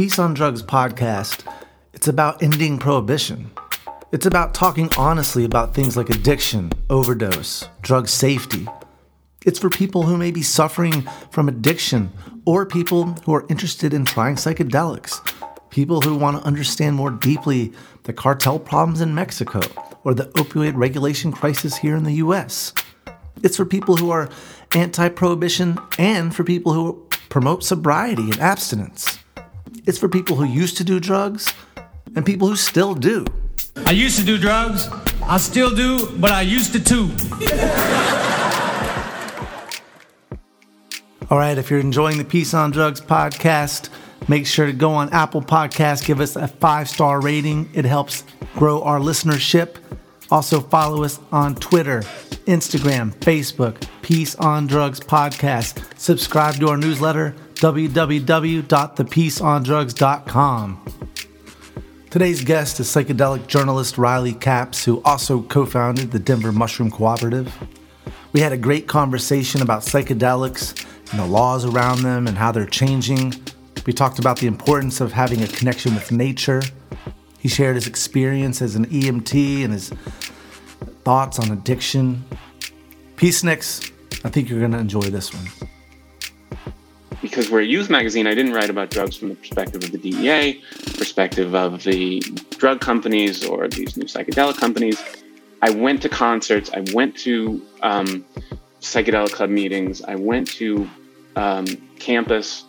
Peace on Drugs podcast, it's about ending prohibition. It's about talking honestly about things like addiction, overdose, drug safety. It's for people who may be suffering from addiction or people who are interested in trying psychedelics, people who want to understand more deeply the cartel problems in Mexico or the opioid regulation crisis here in the US. It's for people who are anti prohibition and for people who promote sobriety and abstinence. It's for people who used to do drugs and people who still do. I used to do drugs, I still do, but I used to too. All right, if you're enjoying the Peace on Drugs podcast, make sure to go on Apple Podcasts, give us a five star rating. It helps grow our listenership. Also, follow us on Twitter, Instagram, Facebook, Peace on Drugs Podcast. Subscribe to our newsletter, www.thepeaceondrugs.com. Today's guest is psychedelic journalist Reilly Capps, who also co founded the Denver Mushroom Cooperative. We had a great conversation about psychedelics and the laws around them and how they're changing. We talked about the importance of having a connection with nature. He shared his experience as an EMT and his thoughts on addiction. Peace Nicks, I think you're going to enjoy this one. Because we're a youth magazine, I didn't write about drugs from the perspective of the DEA, perspective of the drug companies or these new psychedelic companies. I went to concerts, I went to um, psychedelic club meetings, I went to um, campus,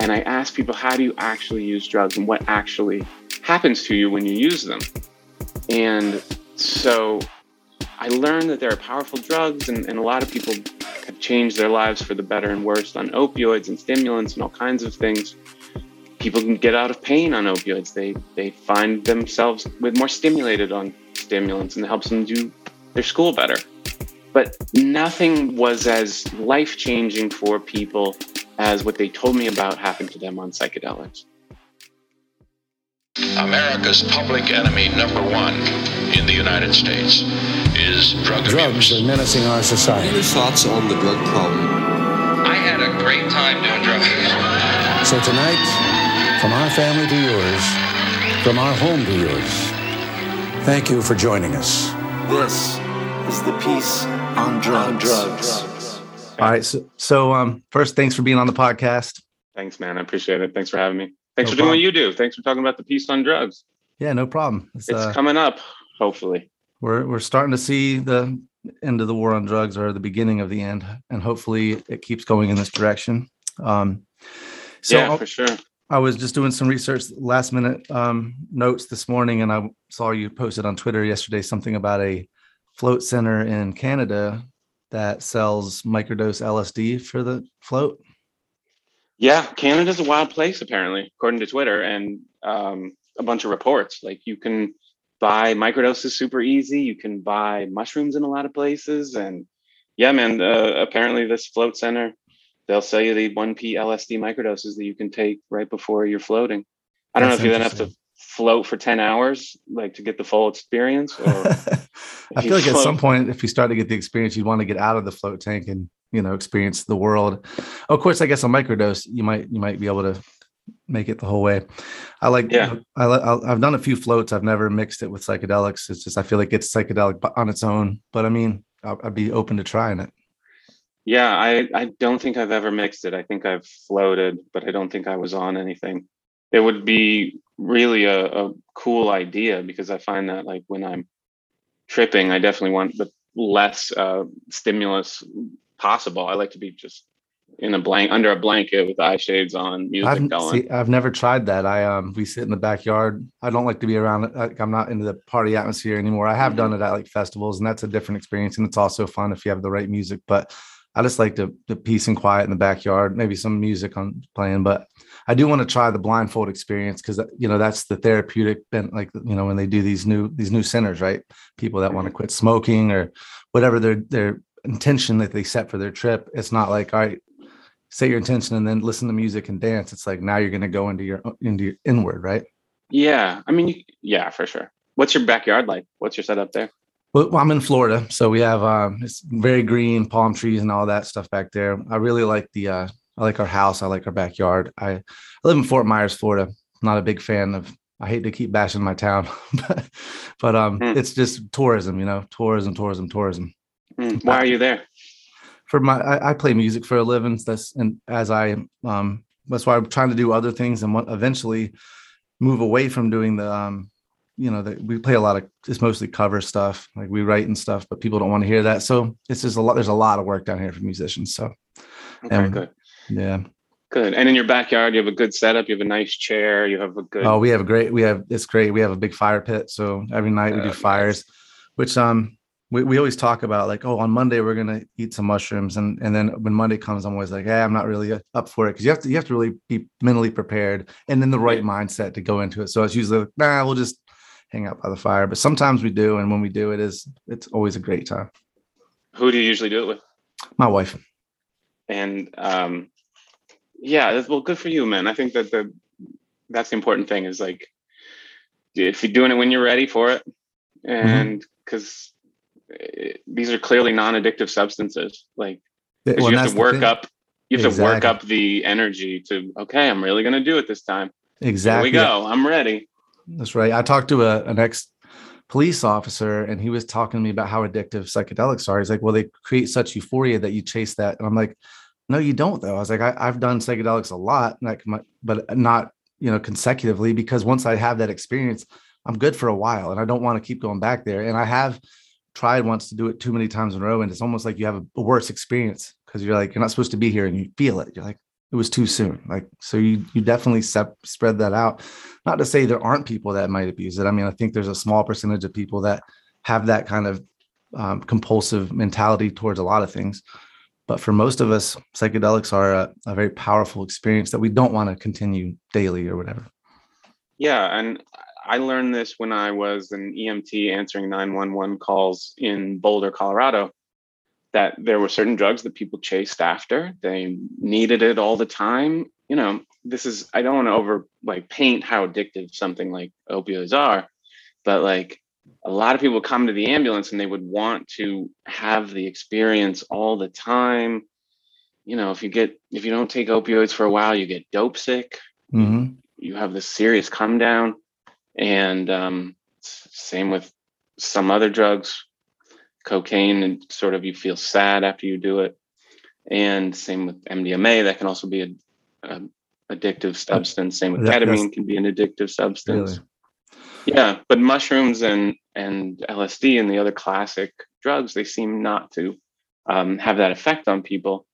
and I asked people, how do you actually use drugs and what actually happens to you when you use them? And so I learned that there are powerful drugs, and, and a lot of people have changed their lives for the better and worse on opioids and stimulants and all kinds of things. People can get out of pain on opioids. They they find themselves with more stimulated on stimulants, and it helps them do their school better. But nothing was as life changing for people as what they told me about happened to them on psychedelics. America's public enemy number one in the United States is drug Drugs abuse. are menacing our society. What are your thoughts on the drug problem? I had a great time doing drugs. So tonight, from our family to yours, from our home to yours, thank you for joining us. This is the Peace on Drugs. All right, so, so um, first, thanks for being on the podcast. Thanks, man. I appreciate it. Thanks for having me. Thanks No for doing what you do. Thanks for talking about the peace on drugs. Yeah, no problem. It's, It's uh, coming up, hopefully. We're we're starting to see the end of the war on drugs or the beginning of the end, and hopefully it keeps going in this direction. Um, so yeah, I'll- for sure. I was just doing some research, last minute um, notes this morning, and I saw you posted on Twitter yesterday something about a float center in Canada that sells microdose LSD for the float. Yeah, Canada's a wild place apparently, according to Twitter and um, a bunch of reports. Like you can buy microdoses super easy. You can buy mushrooms in a lot of places, and yeah, man. Uh, apparently, this float center they'll sell you the one p LSD microdoses that you can take right before you're floating. I don't That's know if you then have to float for ten hours, like to get the full experience, or I feel like at some point, if you start to get the experience, you'd want to get out of the float tank and you know experience the world. Of course, I guess a microdose, you might you might be able to make it the whole way. I like Yeah. I, li- I've done a few floats. I've never mixed it with psychedelics. It's just I feel like it's psychedelic on its own. But I mean, I'd I'd be open to trying it. Yeah, I, I don't think I've ever mixed it. I think I've floated, but I don't think I was on anything. It would be really a, a cool idea because I find that like when I'm tripping, I definitely want the less uh, stimulus possible. I like to be just in a blank under a blanket with eye shades on, music I've, going. see, I've never tried that. I um we sit in the backyard. I don't like to be around. Like, I'm not into the party atmosphere anymore. I have Mhm. done it at like festivals, and that's a different experience, and it's also fun if you have the right music. But I just like the the peace and quiet in the backyard. Maybe some music on playing, but I do want to try the blindfold experience because you know that's the therapeutic. And like you know when they do these new these new centers, right? People that want to quit smoking or whatever their their intention that they set for their trip. It's not like all right say your intention and then listen to music and dance it's like now you're going to go into your into your inward right Yeah, I mean, yeah, for sure. What's your backyard like? What's your setup there? well i'm in florida so we have um it's very green palm trees and all that stuff back there i really like the uh i like our house i like our backyard i, I live in fort myers florida not a big fan of. I hate to keep bashing my town, but, but um, Mm. it's just tourism, you know, tourism, tourism, tourism. Mm, Why are you there? For my, I, I play music for a living. That's and as I um, that's why I'm trying to do other things and want eventually move away from doing the um, you know, that we play a lot of it's mostly cover stuff, like we write and stuff, but people don't want to hear that. So it's just a lot. There's a lot of work down here for musicians. So Okay, Um, good. yeah. Good. And in your backyard, you have a good setup. You have a nice chair. You have a good. Oh, we have a great. We have it's great. We have a big fire pit, so every night we Oh, do nice. fires, which um we, we always talk about like oh on Monday we're gonna eat some mushrooms and and then when Monday comes I'm always like hey I'm not really up for it because you have to you have to really be mentally prepared and in the right mindset to go into it. So it's usually like, nah we'll just hang out by the fire, but sometimes we do, and when we do, it is it's always a great time. Who do you usually do it with? My wife. And um, yeah, that's, well, good for you, man. I think that the that's the important thing is like if you're doing it when you're ready for it, and because these are clearly non-addictive substances, Like Well, you have to work up. You have to work up the energy to okay. I'm really going to do it this time. exactly. Here we go. I'm ready. That's right. I talked to a, an ex police officer and he was talking to me about how addictive psychedelics are. He's like, well, they create such euphoria that you chase that. And I'm like, no, you don't though. I was like, I, I've done psychedelics a lot, like my, but not, you know, consecutively because once I have that experience, I'm good for a while and I don't want to keep going back there. And I have tried once to do it too many times in a row. And it's almost like you have a, worse experience because you're like, you're not supposed to be here and you feel it. You're like, it was too soon. Like, so you, you definitely sep- spread that out not to say there aren't people that might abuse it. I mean, I think there's a small percentage of people that have that kind of um, compulsive mentality towards a lot of things. But for most of us, psychedelics are a, a very powerful experience that we don't want to continue daily or whatever. Yeah, and I learned this when I was an EMT answering 911 calls in Boulder, Colorado, that there were certain drugs that people chased after. They needed it all the time. You know, this is I don't want to over like paint how addictive something like opioids are, but like a lot of people come to the ambulance and they would want to have the experience all the time. You know, if you get if you don't take opioids for a while, you get dope sick hmm you have this serious come down and um, same with some other drugs cocaine and sort of you feel sad after you do it. And same with mdma that can also be a, a addictive substance. Same with That- ketamine can be an addictive substance. Really. yeah but mushrooms and and lsd and the other classic drugs they seem not to um, have that effect on people.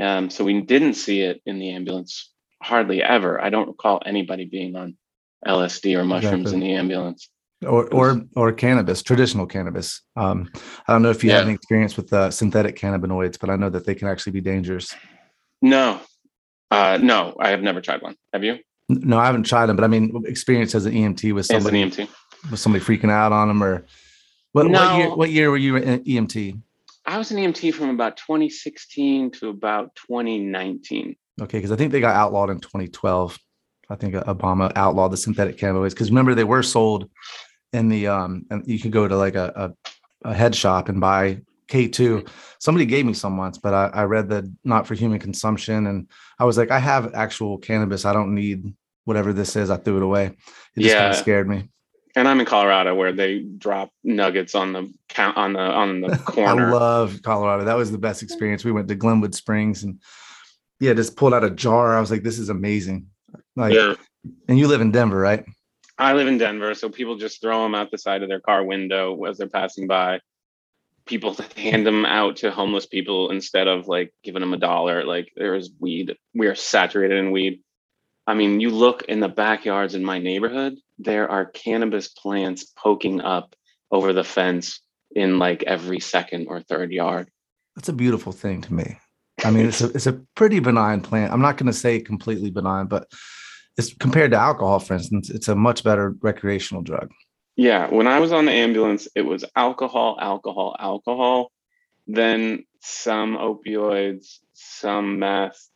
Um, so we didn't see it in the ambulance hardly ever. I don't recall anybody being on lsd or mushrooms Exactly. in the ambulance Or, or, or cannabis, traditional cannabis. Um, I don't know if you have Yeah. any experience with uh, synthetic cannabinoids, but I know that they can actually be dangerous. no uh, no i have never tried one have you No, I haven't tried them, but I mean, experience as an EMT with an somebody, emt was somebody freaking out on them or what, what year, what year were you in E EMT? i was an emt from about 2016 to about 2019 Okay, because I think they got outlawed in 2012. I think Obama outlawed the synthetic cannabinoids because remember they were sold in the um and you could go to like a a, a head shop and buy K2. Somebody gave me some once, but I, I read the not for human consumption and I was like, I have actual cannabis. I don't need whatever this is. I threw it away. It just kind Yeah. of scared me. and i'm in colorado where they drop nuggets on the count on the on the corner I love Colorado. That was the best experience. We went to Glenwood Springs and yeah, just pulled out a jar. I was like, this is amazing. Like, yeah and you live in Denver, right? I live in Denver, so people just throw them out the side of their car window as they're passing by. People hand them out to homeless people instead of like giving them a dollar. Like there is weed. We are saturated in weed. I mean, you look in the backyards in my neighborhood, there are cannabis plants poking up over the fence in like every second or third yard. That's a beautiful thing to me. I mean, it's a it's a pretty benign plant. I'm not going to say completely benign, but it's compared to alcohol, for instance, it's a much better recreational drug. Yeah, when I was on the ambulance, it was alcohol, alcohol, alcohol, then some opioids, some meth,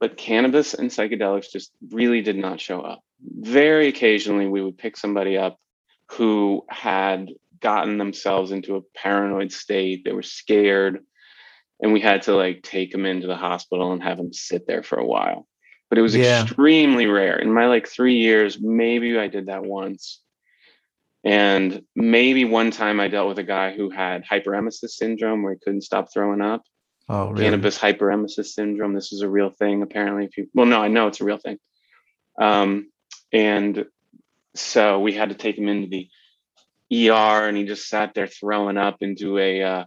but cannabis and psychedelics just really did not show up. Very occasionally, we would pick somebody up who had gotten themselves into a paranoid state. They were scared, and we had to like take them into the hospital and have them sit there for a while. But it was Yeah. extremely rare. In my like three years, maybe I did that once. And maybe one time I dealt with a guy who had hyperemesis syndrome where he couldn't stop throwing up. Oh, really? Cannabis hyperemesis syndrome. This is a real thing, apparently. If you, well, no, I know it's a real thing. Um, and so we had to take him into the ER, and he just sat there throwing up into a uh,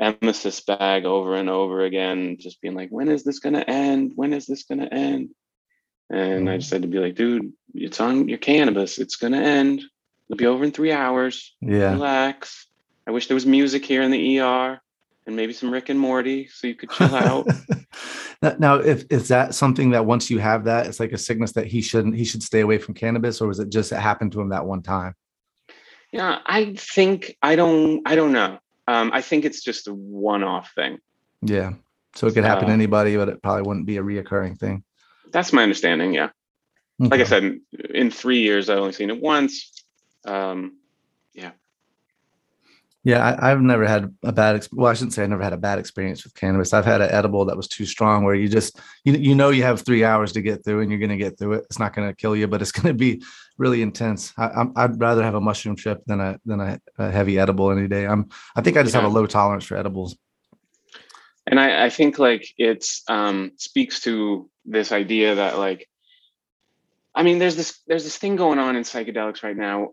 emesis bag over and over again, just being like, "When is this gonna end? When is this gonna end?" And I just had to be like, "Dude, it's on your cannabis. It's gonna end. It'll be over in three hours. Yeah. Relax. I wish there was music here in the ER." And maybe some Rick and Morty, so you could chill out. Now- if is that something that once you have that, it's like a sickness that he shouldn't he should stay away from cannabis, or was it just it happened to him that one time? Yeah, I think I don't I don't know. Um, I think it's just a one-off thing. Yeah. So it could happen to anybody, but it probably wouldn't be a reoccurring thing. That's my understanding. Yeah, like I said, in, three years I've only seen it once. Um, Yeah, I, I've never had a bad. Ex- well, I shouldn't say I never had a bad experience with cannabis. I've had an edible that was too strong, where you just you you know you have three hours to get through, and you're going to get through it. It's not going to kill you, but it's going to be really intense. I, I'm, I'd rather have a mushroom trip than a than a, a heavy edible any day. I'm I think I just have a low tolerance for edibles. and I, I think like it's um, speaks to this idea that like, I mean, there's this there's this thing going on in psychedelics right now.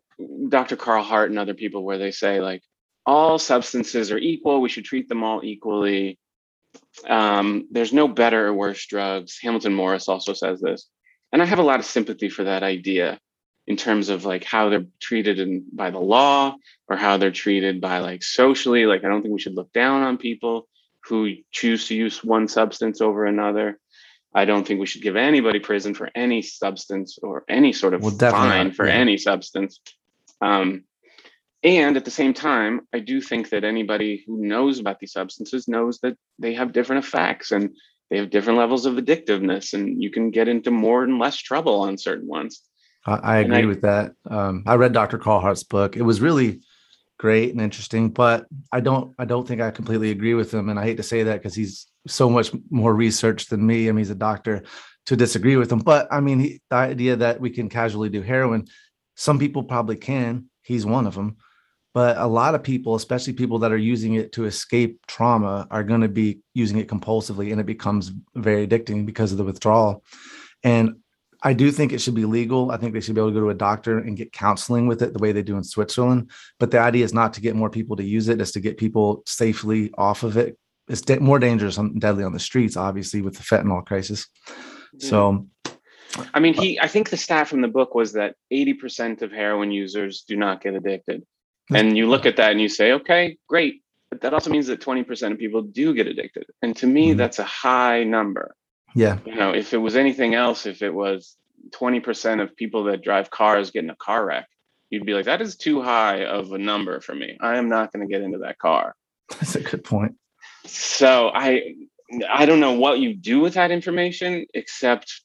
Dr. Carl Hart and other people where they say like all substances are equal. We should treat them all equally. Um, there's no better or worse drugs. Hamilton Morris also says this, and I have a lot of sympathy for that idea in terms of like how they're treated in by the law or how they're treated by like socially. Like I don't think we should look down on people who choose to use one substance over another. I don't think we should give anybody prison for any substance or any sort of Well, fine for yeah. any substance. Um, and at the same time, I do think that anybody who knows about these substances knows that they have different effects and they have different levels of addictiveness, and you can get into more and less trouble on certain ones. I, I agree I- with that. Um, I read Dr. Carl Hart's book. It was really great and interesting, but I don't I don't think I completely agree with him. And I hate to say that because he's so much more research than me. I mean, he's a doctor to disagree with him. But I mean, he, the idea that we can casually do heroin, some people probably can. He's one of them. But a lot of people, especially people that are using it to escape trauma, are going to be using it compulsively and it becomes very addicting because of the withdrawal. And I do think it should be legal. I think they should be able to go to a doctor and get counseling with it the way they do in Switzerland. But the idea is not to get more people to use it, it's to get people safely off of it. It's da- more dangerous and deadly on the streets, obviously, with the fentanyl crisis. So, I mean, he. I think the stat from the book was that eighty percent of heroin users do not get addicted, and you look at that and you say, okay, great, but that also means that twenty percent of people do get addicted, and to me, Mhm. that's a high number. Yeah, You know, if it was anything else, if it was twenty percent of people that drive cars get in a car wreck, you'd be like, that is too high of a number for me. I am not going to get into that car. that's a good point. so i i don't know what you do with that information except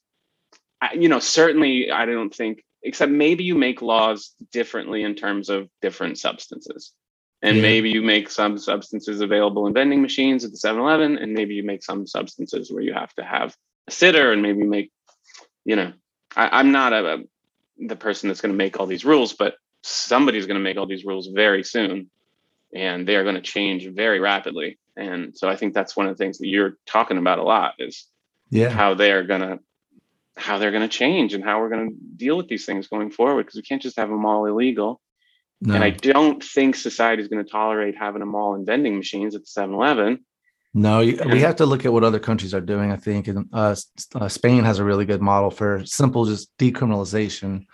you know certainly i don't think except maybe you make laws differently in terms of different substances and Yeah. maybe you make some substances available in vending machines at the 7-eleven and maybe you make some substances where you have to have a sitter and maybe make you know I, i'm not a, a- the person that's going to make all these rules but somebody's going to make all these rules very soon and they are going to change very rapidly. And so I think that's one of the things that you're talking about a lot is Yeah, how they are going to how they're going to change and how we're going to deal with these things going forward because we can't just have them all illegal. No, And I don't think society is going to tolerate having them all in vending machines at the 7-Eleven. no. We have to look at what other countries are doing. I think, and uh, uh, Spain has a really good model for simple just decriminalization.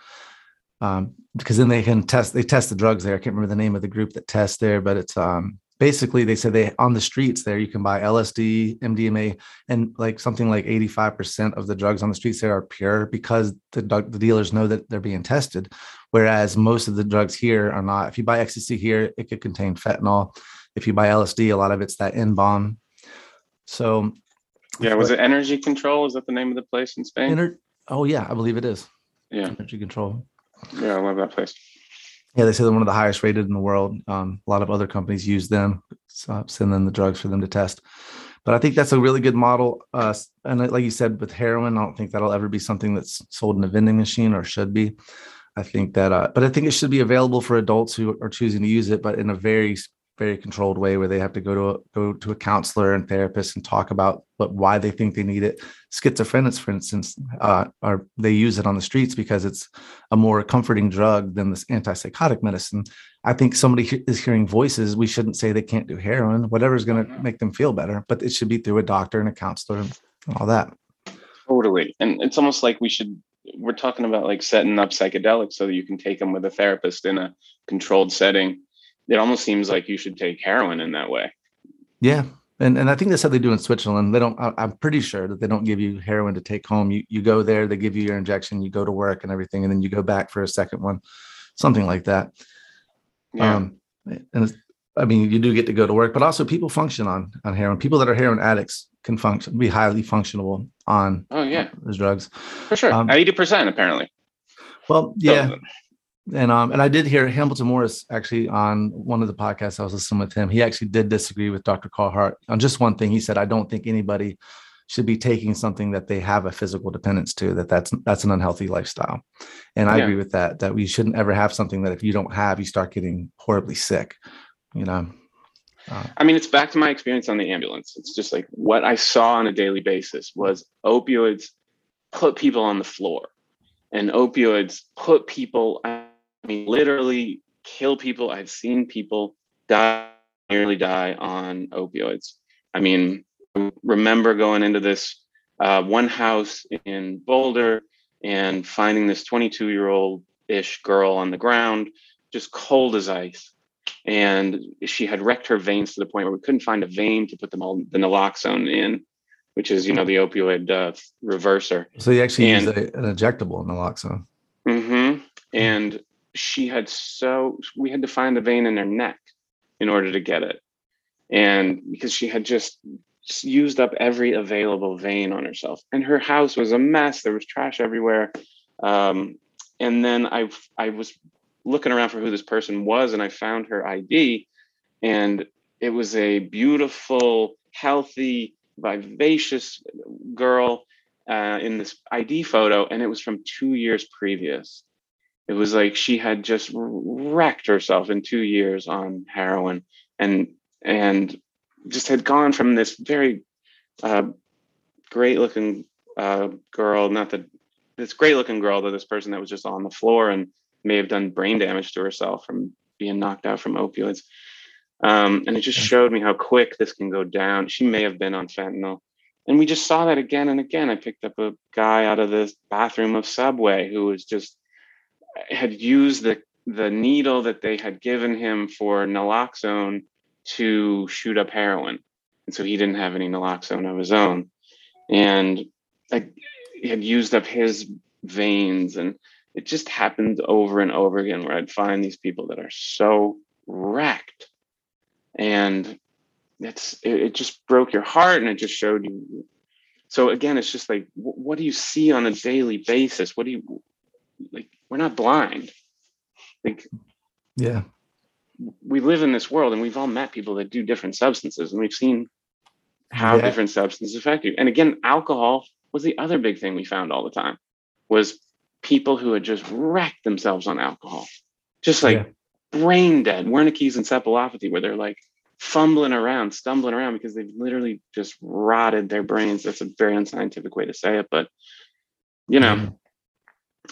um, because then they can test they test the drugs there. I can't remember the name of the group that tests there, but it's um basically they said they on the streets there you can buy LSD, MDMA, and like something like 85% of the drugs on the streets there are pure because the the dealers know that they're being tested. Whereas most of the drugs here are not. If you buy ecstasy here, it could contain fentanyl. If you buy LSD, a lot of it's that N bomb. So Yeah, was it Energy Control? Is that the name of the place in Spain? Ener- oh yeah, I believe it is. yeah, Energy control. yeah, I love that place. Yeah, they say they're one of the highest rated in the world. Um, a lot of other companies use them, so send them the drugs for them to test. but I think that's a really good model. Uh, and like you said, with heroin, I don't think that'll ever be something that's sold in a vending machine or should be. I think that, uh, but I think it should be available for adults who are choosing to use it, but in a very very controlled way where they have to go to a, go to a counselor and therapist and talk about what why they think they need it. Schizophrenics, for instance, uh, are they use it on the streets because it's a more comforting drug than this antipsychotic medicine. I think somebody is hearing voices. We shouldn't say they can't do heroin. Whatever is going to mm-hmm. make them feel better, but it should be through a doctor and a counselor and all that. Totally, and it's almost like we should. We're talking about like setting up psychedelics so that you can take them with a therapist in a controlled setting it almost seems like you should take heroin in that way. Yeah. And, and I think that's how they do in Switzerland. They don't, I'm pretty sure that they don't give you heroin to take home. You, you go there, they give you your injection, you go to work and everything, and then you go back for a second one, something like that. Yeah. Um, and I mean, you do get to go to work, but also people function on, on heroin. People that are heroin addicts can function, be highly functionable on oh yeah those drugs for sure. Um, Eighty percent apparently. Well, yeah, and um and I did hear Hamilton Morris actually on one of the podcasts I was listening with him. He actually did disagree with Dr. Carl Hart on just one thing. He said, "I don't think anybody should be taking something that they have a physical dependence to. That that's that's an unhealthy lifestyle." And I yeah. agree with that. That we shouldn't ever have something that if you don't have, you start getting horribly sick. You know. Uh, I mean, it's back to my experience on the ambulance. It's just like what I saw on a daily basis was opioids put people on the floor, and opioids put people I mean, literally kill people. I've seen people die, nearly die on opioids. I mean, remember going into this uh, one house in Boulder and finding this 22 year old ish girl on the ground, just cold as ice. And she had wrecked her veins to the point where we couldn't find a vein to put them all the naloxone in, which is, you know, the opioid uh, reverser. So you actually and, use a, an injectable naloxone. Mm-hmm. And she had so we had to find a vein in her neck in order to get it. And because she had just used up every available vein on herself. And her house was a mess there was trash everywhere. Um, and then i i was looking around for who this person was and i found her id and it was a beautiful healthy vivacious girl uh, in this id photo and it was from two years previous it was like she had just wrecked herself in two years on heroin and and just had gone from this very uh, great looking uh, girl not that this great looking girl to this person that was just on the floor and may have done brain damage to herself from being knocked out from opioids. Um, and it just showed me how quick this can go down. She may have been on fentanyl. And we just saw that again and again. I picked up a guy out of the bathroom of subway who was just had used the the needle that they had given him for naloxone to shoot up heroin, and so he didn't have any naloxone of his own, and I had used up his veins, and it just happened over and over again where I'd find these people that are so wrecked, and it's it, it just broke your heart, and it just showed you. So again, it's just like, what do you see on a daily basis? What do you like? we're not blind. Like, yeah, we live in this world and we've all met people that do different substances and we've seen how yeah. different substances affect you. And again, alcohol was the other big thing we found all the time was people who had just wrecked themselves on alcohol, just like yeah. brain dead, Wernicke's encephalopathy, where they're like fumbling around, stumbling around because they've literally just rotted their brains. That's a very unscientific way to say it, but you know, mm-hmm.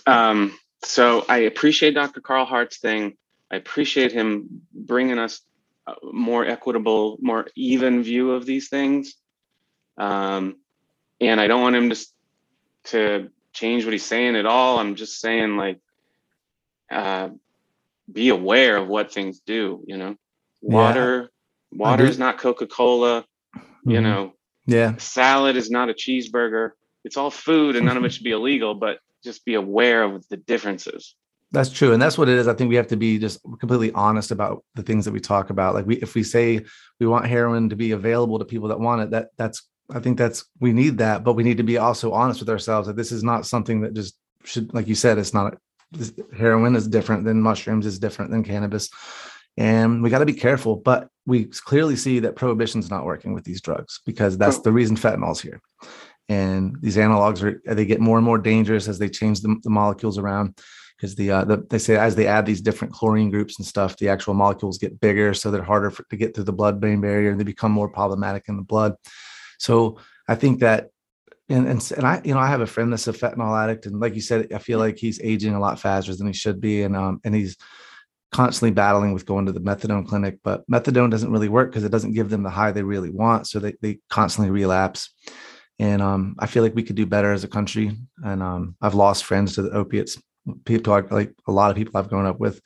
Um, so I appreciate Dr. Carl Hart's thing. I appreciate him bringing us a more equitable, more even view of these things. Um, and I don't want him to to change what he's saying at all. I'm just saying like, uh, be aware of what things do. You know, water, yeah. water is not Coca Cola. Mm-hmm. You know, yeah, salad is not a cheeseburger. It's all food, and none of it should be illegal. But just be aware of the differences. That's true and that's what it is. I think we have to be just completely honest about the things that we talk about. Like we if we say we want heroin to be available to people that want it that that's i think that's we need that but we need to be also honest with ourselves that this is not something that just should like you said it's not heroin is different than mushrooms is different than cannabis and we got to be careful but we clearly see that prohibition's not working with these drugs because that's the reason fentanyl's here. And these analogs are they get more and more dangerous as they change the, the molecules around because the, uh, the, they say as they add these different chlorine groups and stuff, the actual molecules get bigger, so they're harder for, to get through the blood-brain barrier, and they become more problematic in the blood. So I think that, and and, and I, you know, I have a friend that's a fentanyl addict, and like you said, I feel like he's aging a lot faster than he should be, and um, and he's constantly battling with going to the methadone clinic, but methadone doesn't really work because it doesn't give them the high they really want. So they, they constantly relapse. And um, I feel like we could do better as a country. And um, I've lost friends to the opiates. People like a lot of people I've grown up with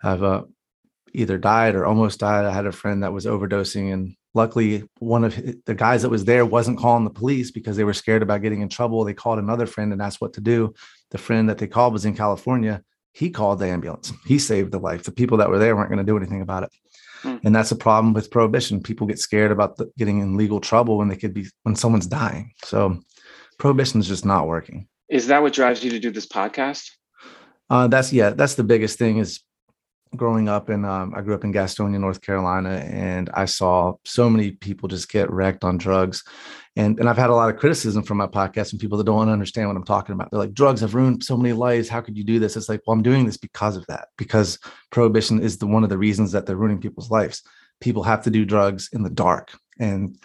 have uh, either died or almost died. I had a friend that was overdosing, and luckily, one of the guys that was there wasn't calling the police because they were scared about getting in trouble. They called another friend and asked what to do. The friend that they called was in California he called the ambulance. He saved the life. The people that were there weren't going to do anything about it. Hmm. And that's a problem with prohibition. People get scared about the, getting in legal trouble when they could be when someone's dying. So prohibition is just not working. Is that what drives you to do this podcast? Uh, that's yeah, that's the biggest thing is growing up and um, I grew up in Gastonia, North Carolina, and I saw so many people just get wrecked on drugs. And, and I've had a lot of criticism from my podcast and people that don't want to understand what I'm talking about. They're like, drugs have ruined so many lives. How could you do this? It's like, well, I'm doing this because of that, because prohibition is the one of the reasons that they're ruining people's lives. People have to do drugs in the dark and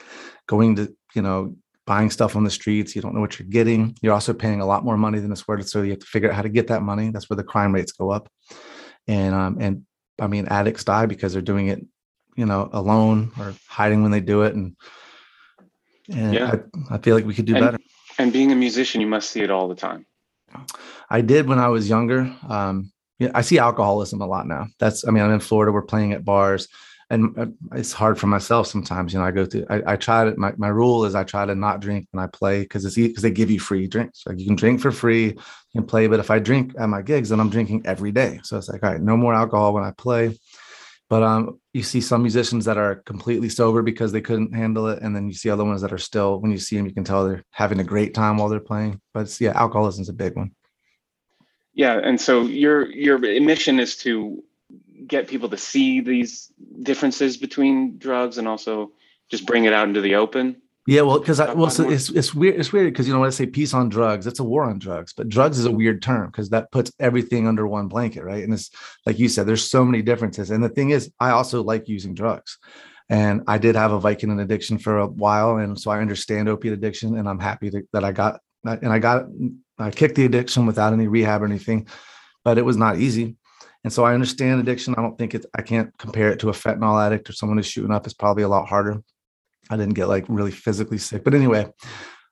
going to, you know, buying stuff on the streets. You don't know what you're getting. You're also paying a lot more money than it's worth. So you have to figure out how to get that money. That's where the crime rates go up and um and I mean addicts die because they're doing it, you know, alone or hiding when they do it, and and yeah. I, I feel like we could do and, better. And being a musician, you must see it all the time. I did when I was younger. Um, yeah, I see alcoholism a lot now. That's I mean, I'm in Florida. We're playing at bars and uh, it's hard for myself sometimes. You know, I go through. I, I try to. My, my rule is I try to not drink when I play because it's because they give you free drinks. Like you can drink for free, can play. But if I drink at my gigs, then I'm drinking every day. So it's like, all right, no more alcohol when I play. But um, you see some musicians that are completely sober because they couldn't handle it, and then you see other ones that are still. When you see them, you can tell they're having a great time while they're playing. But yeah, alcoholism is a big one. Yeah, and so your your mission is to get people to see these differences between drugs and also just bring it out into the open? Yeah, well, because I well, so it's it's weird. It's weird because you know when I say peace on drugs, it's a war on drugs. But drugs is a weird term because that puts everything under one blanket, right? And it's like you said, there's so many differences. And the thing is, I also like using drugs, and I did have a Vicodin addiction for a while, and so I understand opiate addiction, and I'm happy that, that I got and I got I kicked the addiction without any rehab or anything, but it was not easy. And so I understand addiction. I don't think it's, I can't compare it to a fentanyl addict or someone who's shooting up. It's probably a lot harder. I didn't get like really physically sick. But anyway,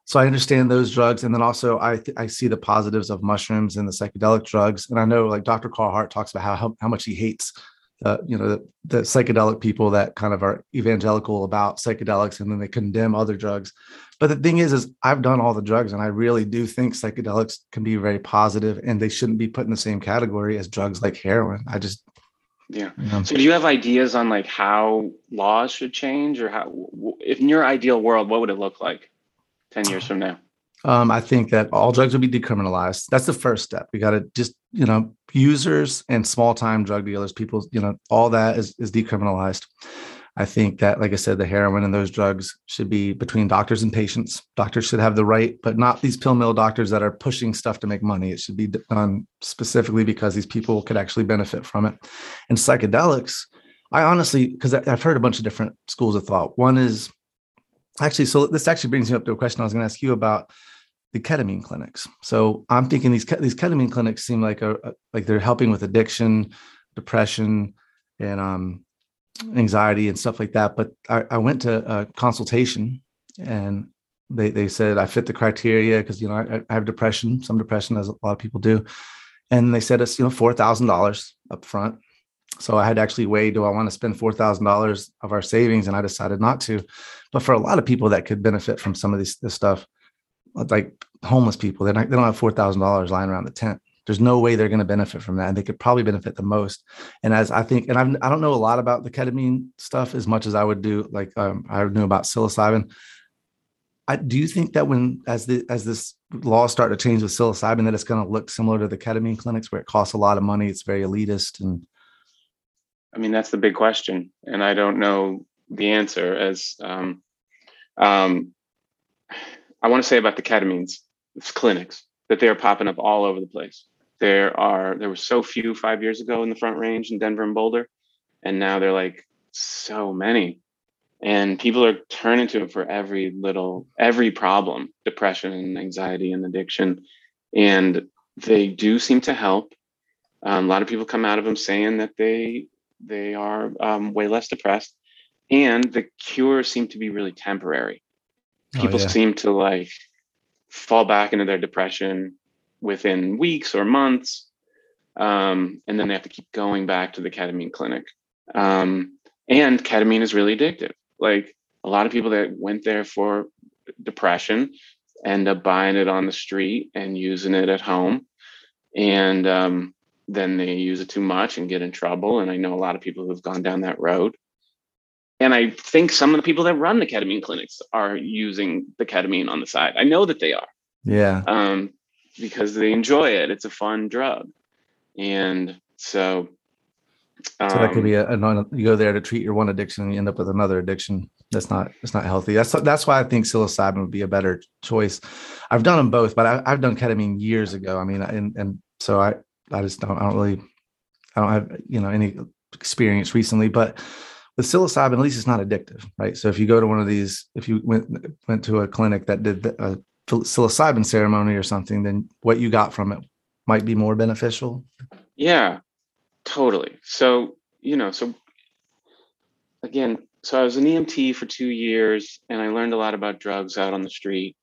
so I understand those drugs. And then also I, th- I see the positives of mushrooms and the psychedelic drugs. And I know like Dr. Carl Hart talks about how, how, how much he hates uh, you know the, the, psychedelic people that kind of are evangelical about psychedelics and then they condemn other drugs but the thing is is i've done all the drugs and i really do think psychedelics can be very positive and they shouldn't be put in the same category as drugs like heroin i just yeah you know. so do you have ideas on like how laws should change or how if in your ideal world what would it look like 10 years from now um, I think that all drugs would be decriminalized. That's the first step. We got to just, you know, users and small time drug dealers, people, you know, all that is, is decriminalized. I think that, like I said, the heroin and those drugs should be between doctors and patients. Doctors should have the right, but not these pill mill doctors that are pushing stuff to make money. It should be done specifically because these people could actually benefit from it. And psychedelics, I honestly, because I've heard a bunch of different schools of thought. One is actually, so this actually brings me up to a question I was going to ask you about the ketamine clinics. So I'm thinking these these ketamine clinics seem like a, like they're helping with addiction, depression, and um, anxiety and stuff like that. But I, I went to a consultation and they they said I fit the criteria because you know I, I, have depression, some depression as a lot of people do, and they said it's you know four thousand dollars up front. So I had to actually weigh: Do I want to spend four thousand dollars of our savings? And I decided not to. But for a lot of people that could benefit from some of this, this stuff, like homeless people. They're not, they don't have four thousand dollars lying around the tent. There's no way they're going to benefit from that, and they could probably benefit the most. And as I think, and I've, I don't know a lot about the ketamine stuff as much as I would do, like um, I knew about psilocybin. I, do you think that when as the as this law start to change with psilocybin, that it's going to look similar to the ketamine clinics where it costs a lot of money, it's very elitist, and I mean, that's the big question, and I don't know the answer. As um, um, I want to say about the ketamines, clinics that they are popping up all over the place. There are there were so few five years ago in the Front Range in Denver and Boulder, and now they're like so many, and people are turning to it for every little every problem, depression and anxiety and addiction, and they do seem to help. Um, a lot of people come out of them saying that they they are um, way less depressed, and the cures seem to be really temporary. Oh, People yeah. seem to like fall back into their depression within weeks or months, um, and then they have to keep going back to the ketamine clinic. Um, and ketamine is really addictive. Like a lot of people that went there for depression end up buying it on the street and using it at home and um, then they use it too much and get in trouble and i know a lot of people who've gone down that road and i think some of the people that run the ketamine clinics are using the ketamine on the side i know that they are Yeah. um, because they enjoy it it's a fun drug and so So that could um, be a, a non, you go there to treat your one addiction and you end up with another addiction. That's not that's not healthy. That's that's why I think psilocybin would be a better choice. I've done them both, but I, I've done ketamine years ago. I mean, and and so I I just don't I don't really I don't have you know any experience recently, but with psilocybin, at least it's not addictive, right? So if you go to one of these, if you went went to a clinic that did a psilocybin ceremony or something, then what you got from it might be more beneficial. Yeah, totally. So, you know, so again, so I was an EMT for two years and I learned a lot about drugs out on the street.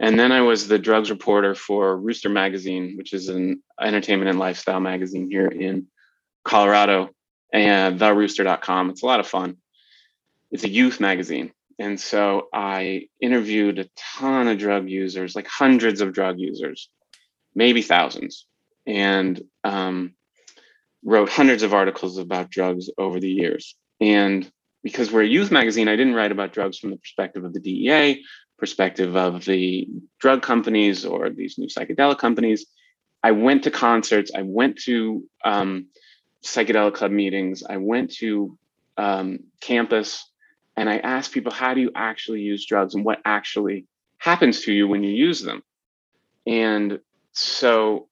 And then I was the drugs reporter for Rooster Magazine, which is an entertainment and lifestyle magazine here in Colorado, and therooster.com. It's a lot of fun. It's a youth magazine. And so I interviewed a ton of drug users, like hundreds of drug users, maybe thousands, and um, wrote hundreds of articles about drugs over the years. And because we're a youth magazine, I didn't write about drugs from the perspective of the DEA, perspective of the drug companies or these new psychedelic companies. I went to concerts, I went to um, psychedelic club meetings, I went to um, campus, and I ask people, how do you actually use drugs and what actually happens to you when you use them? And so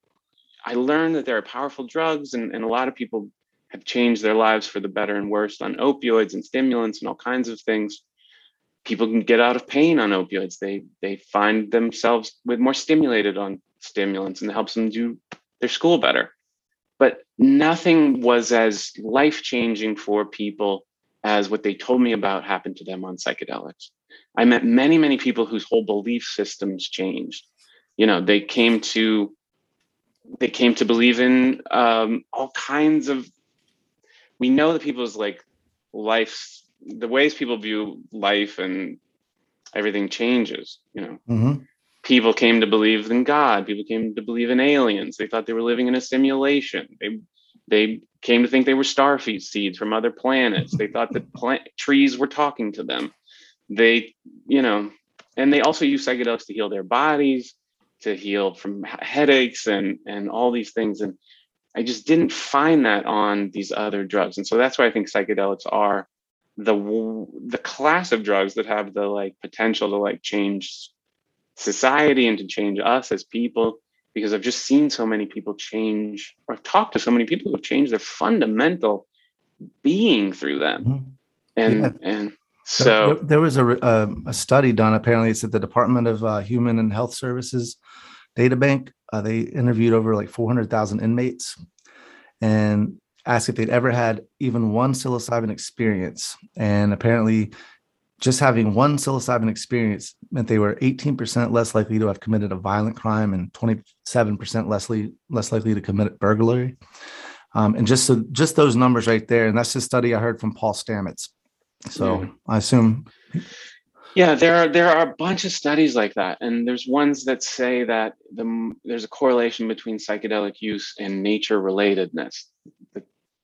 I learned that there are powerful drugs, and, and a lot of people have changed their lives for the better and worse on opioids and stimulants and all kinds of things. People can get out of pain on opioids. They they find themselves with more stimulated on stimulants, and it helps them do their school better. But nothing was as life changing for people as what they told me about happened to them on psychedelics. I met many many people whose whole belief systems changed. You know, they came to they came to believe in um, all kinds of we know that people's like life the ways people view life and everything changes you know Mm-hmm. people came to believe in god people came to believe in aliens they thought they were living in a simulation they they came to think they were starfish seeds from other planets. They thought that plant trees were talking to them. They you know and they also use psychedelics to heal their bodies to heal from headaches and and all these things. And i just didn't find that on these other drugs. And so that's why i think psychedelics are the the class of drugs that have the like potential to like change society and to change us as people because i've just seen so many people change or I've talked to so many people who have changed their fundamental being through them Mhm. and Yeah. and So so there, there was a, um, a study done. Apparently, it's at the Department of uh, Human and Health Services data bank. Uh, they interviewed over like 400,000 inmates and asked if they'd ever had even one psilocybin experience. And apparently, just having one psilocybin experience meant they were 18% less likely to have committed a violent crime and 27% less, li- less likely to commit burglary. Um, and just so just those numbers right there, and that's the study I heard from Paul Stamets. So Yeah. I assume Yeah, there are there are a bunch of studies like that, and there's ones that say that the there's a correlation between psychedelic use and nature relatedness, the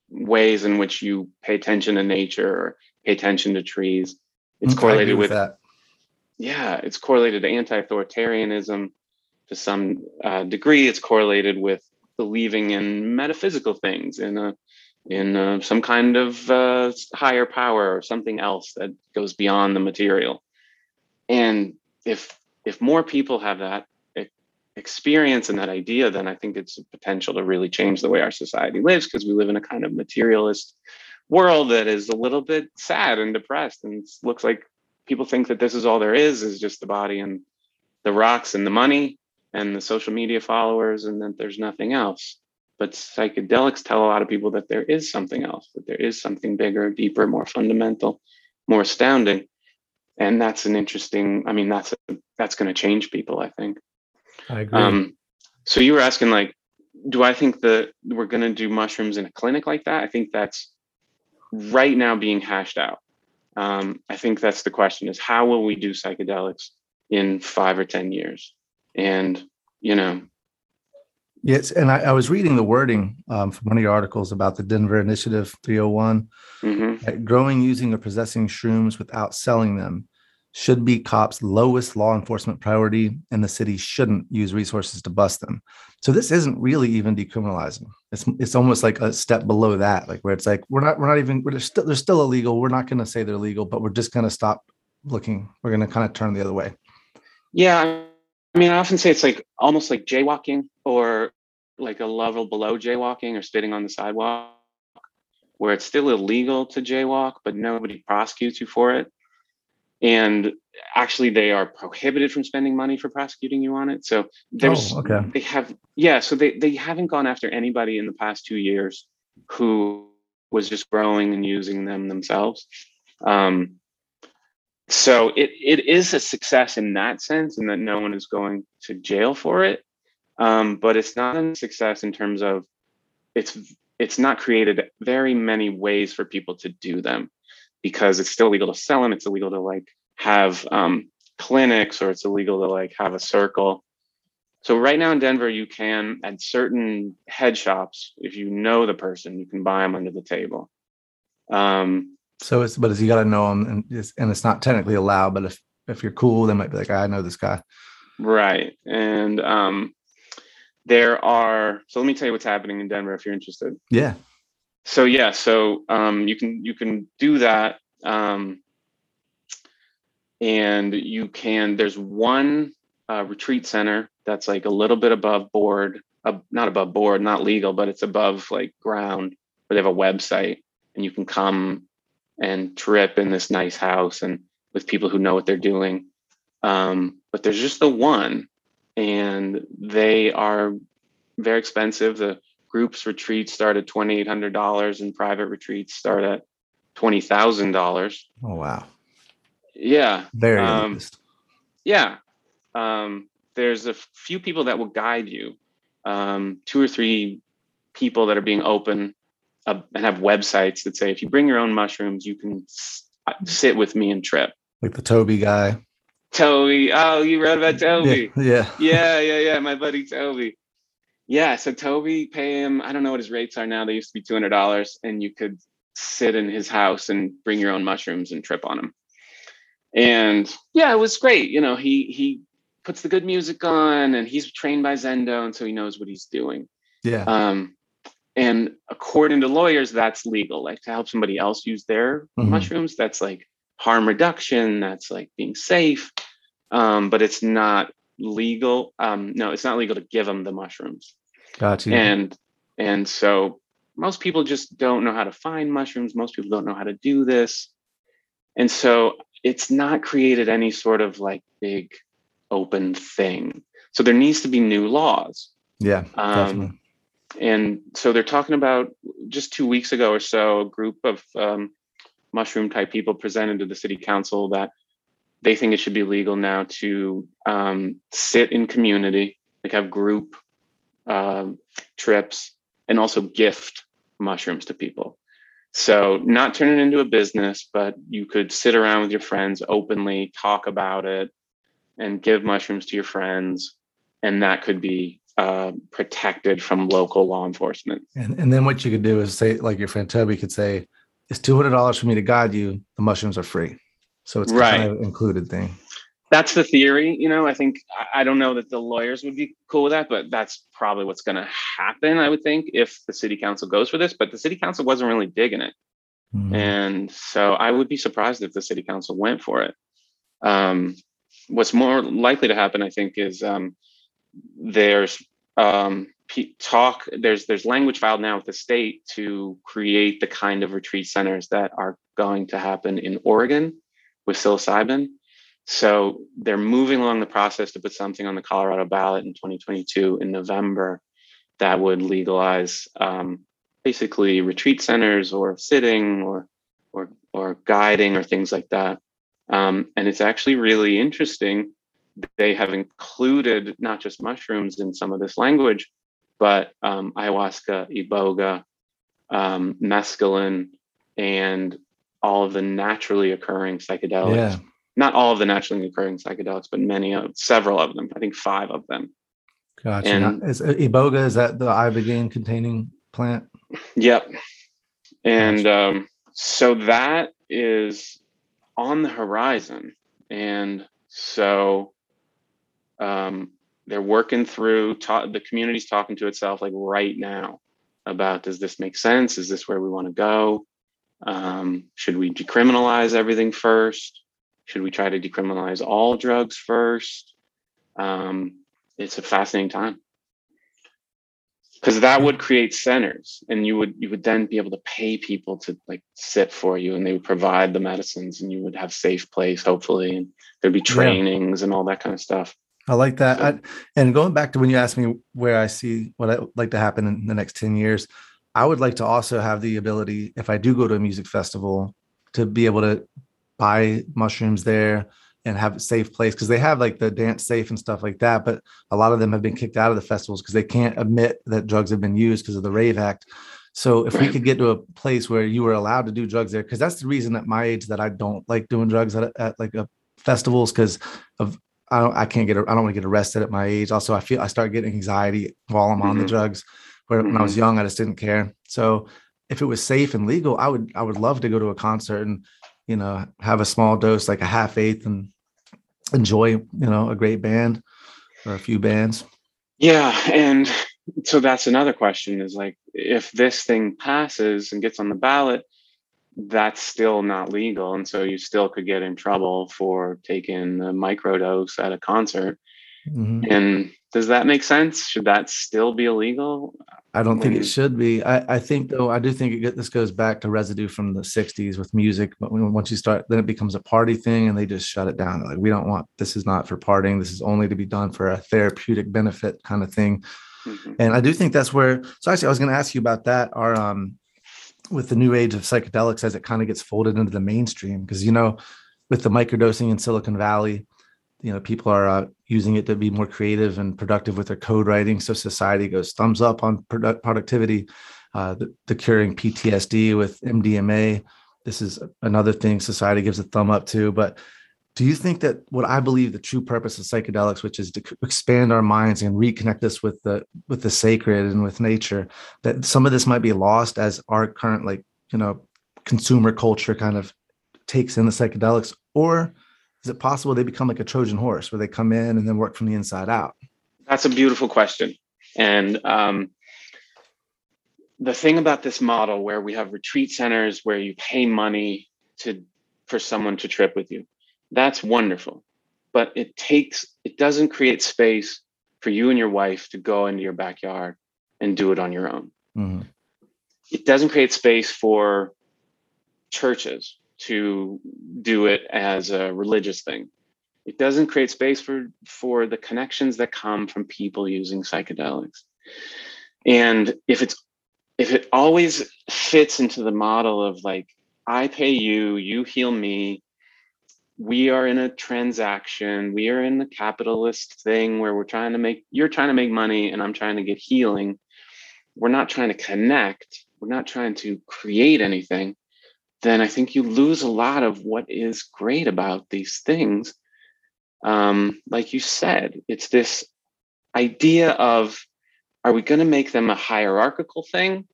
ways in which you pay attention to nature or pay attention to trees. It's Mm, correlated with that. yeah, it's correlated to anti-authoritarianism to some uh, degree. It's correlated with believing in metaphysical things, in a in uh, some kind of uh, higher power or something else that goes beyond the material. And if if more people have that experience and that idea, then I think it's a potential to really change the way our society lives because we live in a kind of materialist world that is a little bit sad and depressed and looks like people think that this is all there is is just the body and the rocks and the money and the social media followers and that there's nothing else. But psychedelics tell a lot of people that there is something else that there is something bigger deeper more fundamental more astounding. And that's an interesting i mean that's a, that's going to change people i think. I agree. Um, so you were asking like do i think that we're going to do mushrooms in a clinic like that? I think that's right now being hashed out um, i think that's the question is how will we do psychedelics in five or ten years and you know Yes, and I, I, was reading the wording um, from one of your articles about the Denver Initiative 301. Mm-hmm. growing, using, or possessing shrooms without selling them should be cops' lowest law enforcement priority, and the city shouldn't use resources to bust them. So this isn't really even decriminalizing. It's it's almost like a step below that, like where it's like we're not we're not even we're still they're still illegal. We're not going to say they're legal, but we're just going to stop looking. We're going to kind of turn the other way. Yeah, I mean, I often say it's like almost like jaywalking or like a level below jaywalking or spitting on the sidewalk, where it's still illegal to jaywalk, but nobody prosecutes you for it. And actually, they are prohibited from spending money for prosecuting you on it. So there's, oh, okay. they have, yeah, so they, they haven't gone after anybody in the past two years who was just growing and using them themselves. Um, so it it is a success in that sense, and that no one is going to jail for it. Um, but it's not a success in terms of it's it's not created very many ways for people to do them because it's still illegal to sell them. It's illegal to like have um, clinics or it's illegal to like have a circle. So right now in Denver, you can at certain head shops, if you know the person, you can buy them under the table. Um, so it's but it's, you got to know them, and it's, and it's not technically allowed. But if if you're cool, they might be like, I know this guy. Right, and um, there are. So let me tell you what's happening in Denver if you're interested. Yeah. So yeah, so um, you can you can do that, um, and you can. There's one uh, retreat center that's like a little bit above board, uh, not above board, not legal, but it's above like ground. Where they have a website, and you can come and trip in this nice house and with people who know what they're doing. Um, but there's just the one, and they are very expensive. The groups retreats start at twenty eight hundred dollars, and private retreats start at twenty thousand dollars. Oh wow! Yeah, very um, yeah. Um, there's a few people that will guide you. Um, two or three people that are being open uh, and have websites that say if you bring your own mushrooms, you can s- uh, sit with me and trip. Like the Toby guy. Toby. Oh, you wrote about Toby. Yeah. Yeah. Yeah. Yeah. Yeah. My buddy Toby. Yeah. So Toby, pay him. I don't know what his rates are now. They used to be two hundred dollars, and you could sit in his house and bring your own mushrooms and trip on them. And yeah, it was great. You know, he he puts the good music on, and he's trained by Zendo, and so he knows what he's doing. Yeah. Um, and according to lawyers, that's legal. Like to help somebody else use their mm-hmm. mushrooms, that's like harm reduction. That's like being safe. Um, but it's not legal. Um, no, it's not legal to give them the mushrooms. Gotcha. And and so most people just don't know how to find mushrooms. Most people don't know how to do this. And so it's not created any sort of like big open thing. So there needs to be new laws. Yeah, um, definitely and so they're talking about just two weeks ago or so, a group of um, mushroom type people presented to the city council that they think it should be legal now to um, sit in community, like have group uh, trips, and also gift mushrooms to people. So, not turn it into a business, but you could sit around with your friends openly, talk about it, and give mushrooms to your friends. And that could be uh, protected from local law enforcement. And, and then what you could do is say, like your friend Toby could say, it's two hundred dollars for me to guide you. The mushrooms are free, so it's right. kind of included thing. That's the theory. You know, I think I don't know that the lawyers would be cool with that, but that's probably what's going to happen. I would think if the city council goes for this, but the city council wasn't really digging it, mm-hmm. and so I would be surprised if the city council went for it. Um, what's more likely to happen, I think, is um, there's um, talk. There's there's language filed now with the state to create the kind of retreat centers that are going to happen in Oregon with psilocybin so they're moving along the process to put something on the Colorado ballot in 2022 in November that would legalize um, basically retreat centers or sitting or or or guiding or things like that. Um, and it's actually really interesting. They have included not just mushrooms in some of this language, but um, ayahuasca, iboga, um, mescaline, and all of the naturally occurring psychedelics. Yeah not all of the naturally occurring psychedelics, but many of several of them. I think five of them. Gotcha. And, is uh, iboga is that the ibogaine containing plant? Yep. And um, so that is on the horizon, and so um, they're working through. Ta- the community's talking to itself like right now about does this make sense? Is this where we want to go? Um, should we decriminalize everything first? Should we try to decriminalize all drugs first? Um, it's a fascinating time because that would create centers and you would you would then be able to pay people to like sit for you and they would provide the medicines and you would have safe place hopefully and there'd be trainings yeah. and all that kind of stuff i like that so, I, and going back to when you asked me where i see what i'd like to happen in the next 10 years i would like to also have the ability if i do go to a music festival to be able to buy mushrooms there and have a safe place because they have like the DanceSafe and stuff like that. But a lot of them have been kicked out of the festivals because they can't admit that drugs have been used because of the Rave Act. So if we could get to a place where you were allowed to do drugs there, because that's the reason at my age that I don't like doing drugs at, at like a festivals because of I don't I can't get I don't want to get arrested at my age. Also, I feel I start getting anxiety while I'm mm-hmm. on the mm-hmm. drugs. Where mm-hmm. when I was mm-hmm. young, I just didn't care. So if it was safe and legal, I would I would love to go to a concert and you know, have a small dose, like a half eighth, and enjoy, you know, a great band or a few bands. Yeah. And so that's another question is like, if this thing passes and gets on the ballot, that's still not legal. And so you still could get in trouble for taking a microdose at a concert. Mm-hmm. And does that make sense? Should that still be illegal? I don't think it should be. I, I think though, I do think it, this goes back to residue from the '60s with music. But when, once you start, then it becomes a party thing, and they just shut it down. Like we don't want this is not for partying. This is only to be done for a therapeutic benefit kind of thing. Mm-hmm. And I do think that's where. So actually, I was going to ask you about that. Our um, with the new age of psychedelics as it kind of gets folded into the mainstream, because you know, with the microdosing in Silicon Valley, you know people are uh, using it to be more creative and productive with their code writing. So society goes thumbs up on produ- productivity. Uh, the, the, curing ptsd with mdma this is another thing society gives a thumb up to. But do you think that what i believe the true purpose of psychedelics which is to expand our minds and reconnect us with the with the sacred and with nature that some of this might be lost as our current like you know consumer culture kind of takes in the psychedelics? Or is it possible they become like a Trojan horse where they come in and then work from the inside out? That's a beautiful question. And um, the thing about this model where we have retreat centers where you pay money to for someone to trip with you, that's wonderful. But it takes it doesn't create space for you and your wife to go into your backyard and do it on your own. Mm-hmm. It doesn't create space for churches to do it as a religious thing. It doesn't create space for for the connections that come from people using psychedelics. And if it's if it always fits into the model of like I pay you, you heal me, we are in a transaction, we are in the capitalist thing where we're trying to make you're trying to make money and I'm trying to get healing. We're not trying to connect, we're not trying to create anything then I think you lose a lot of what is great about these things. Um, like you said, it's this idea of are we going to make them a hierarchical thing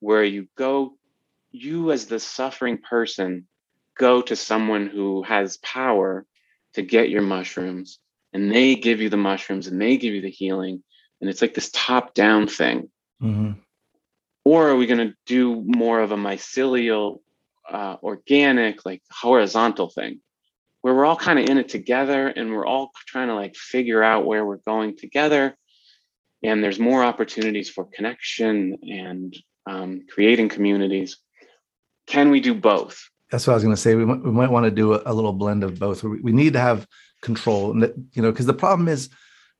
where you go, you as the suffering person, go to someone who has power to get your mushrooms and they give you the mushrooms and they give you the healing and it's like this top down thing Mhm. or are we going to do more of a mycelial uh, organic like horizontal thing where we're all kind of in it together and we're all trying to like figure out where we're going together and there's more opportunities for connection and um, creating communities can we do both That's what I was going to say. We, might- we might want to do a, a little blend of both. We, we need to have control, and that, you know, because the problem is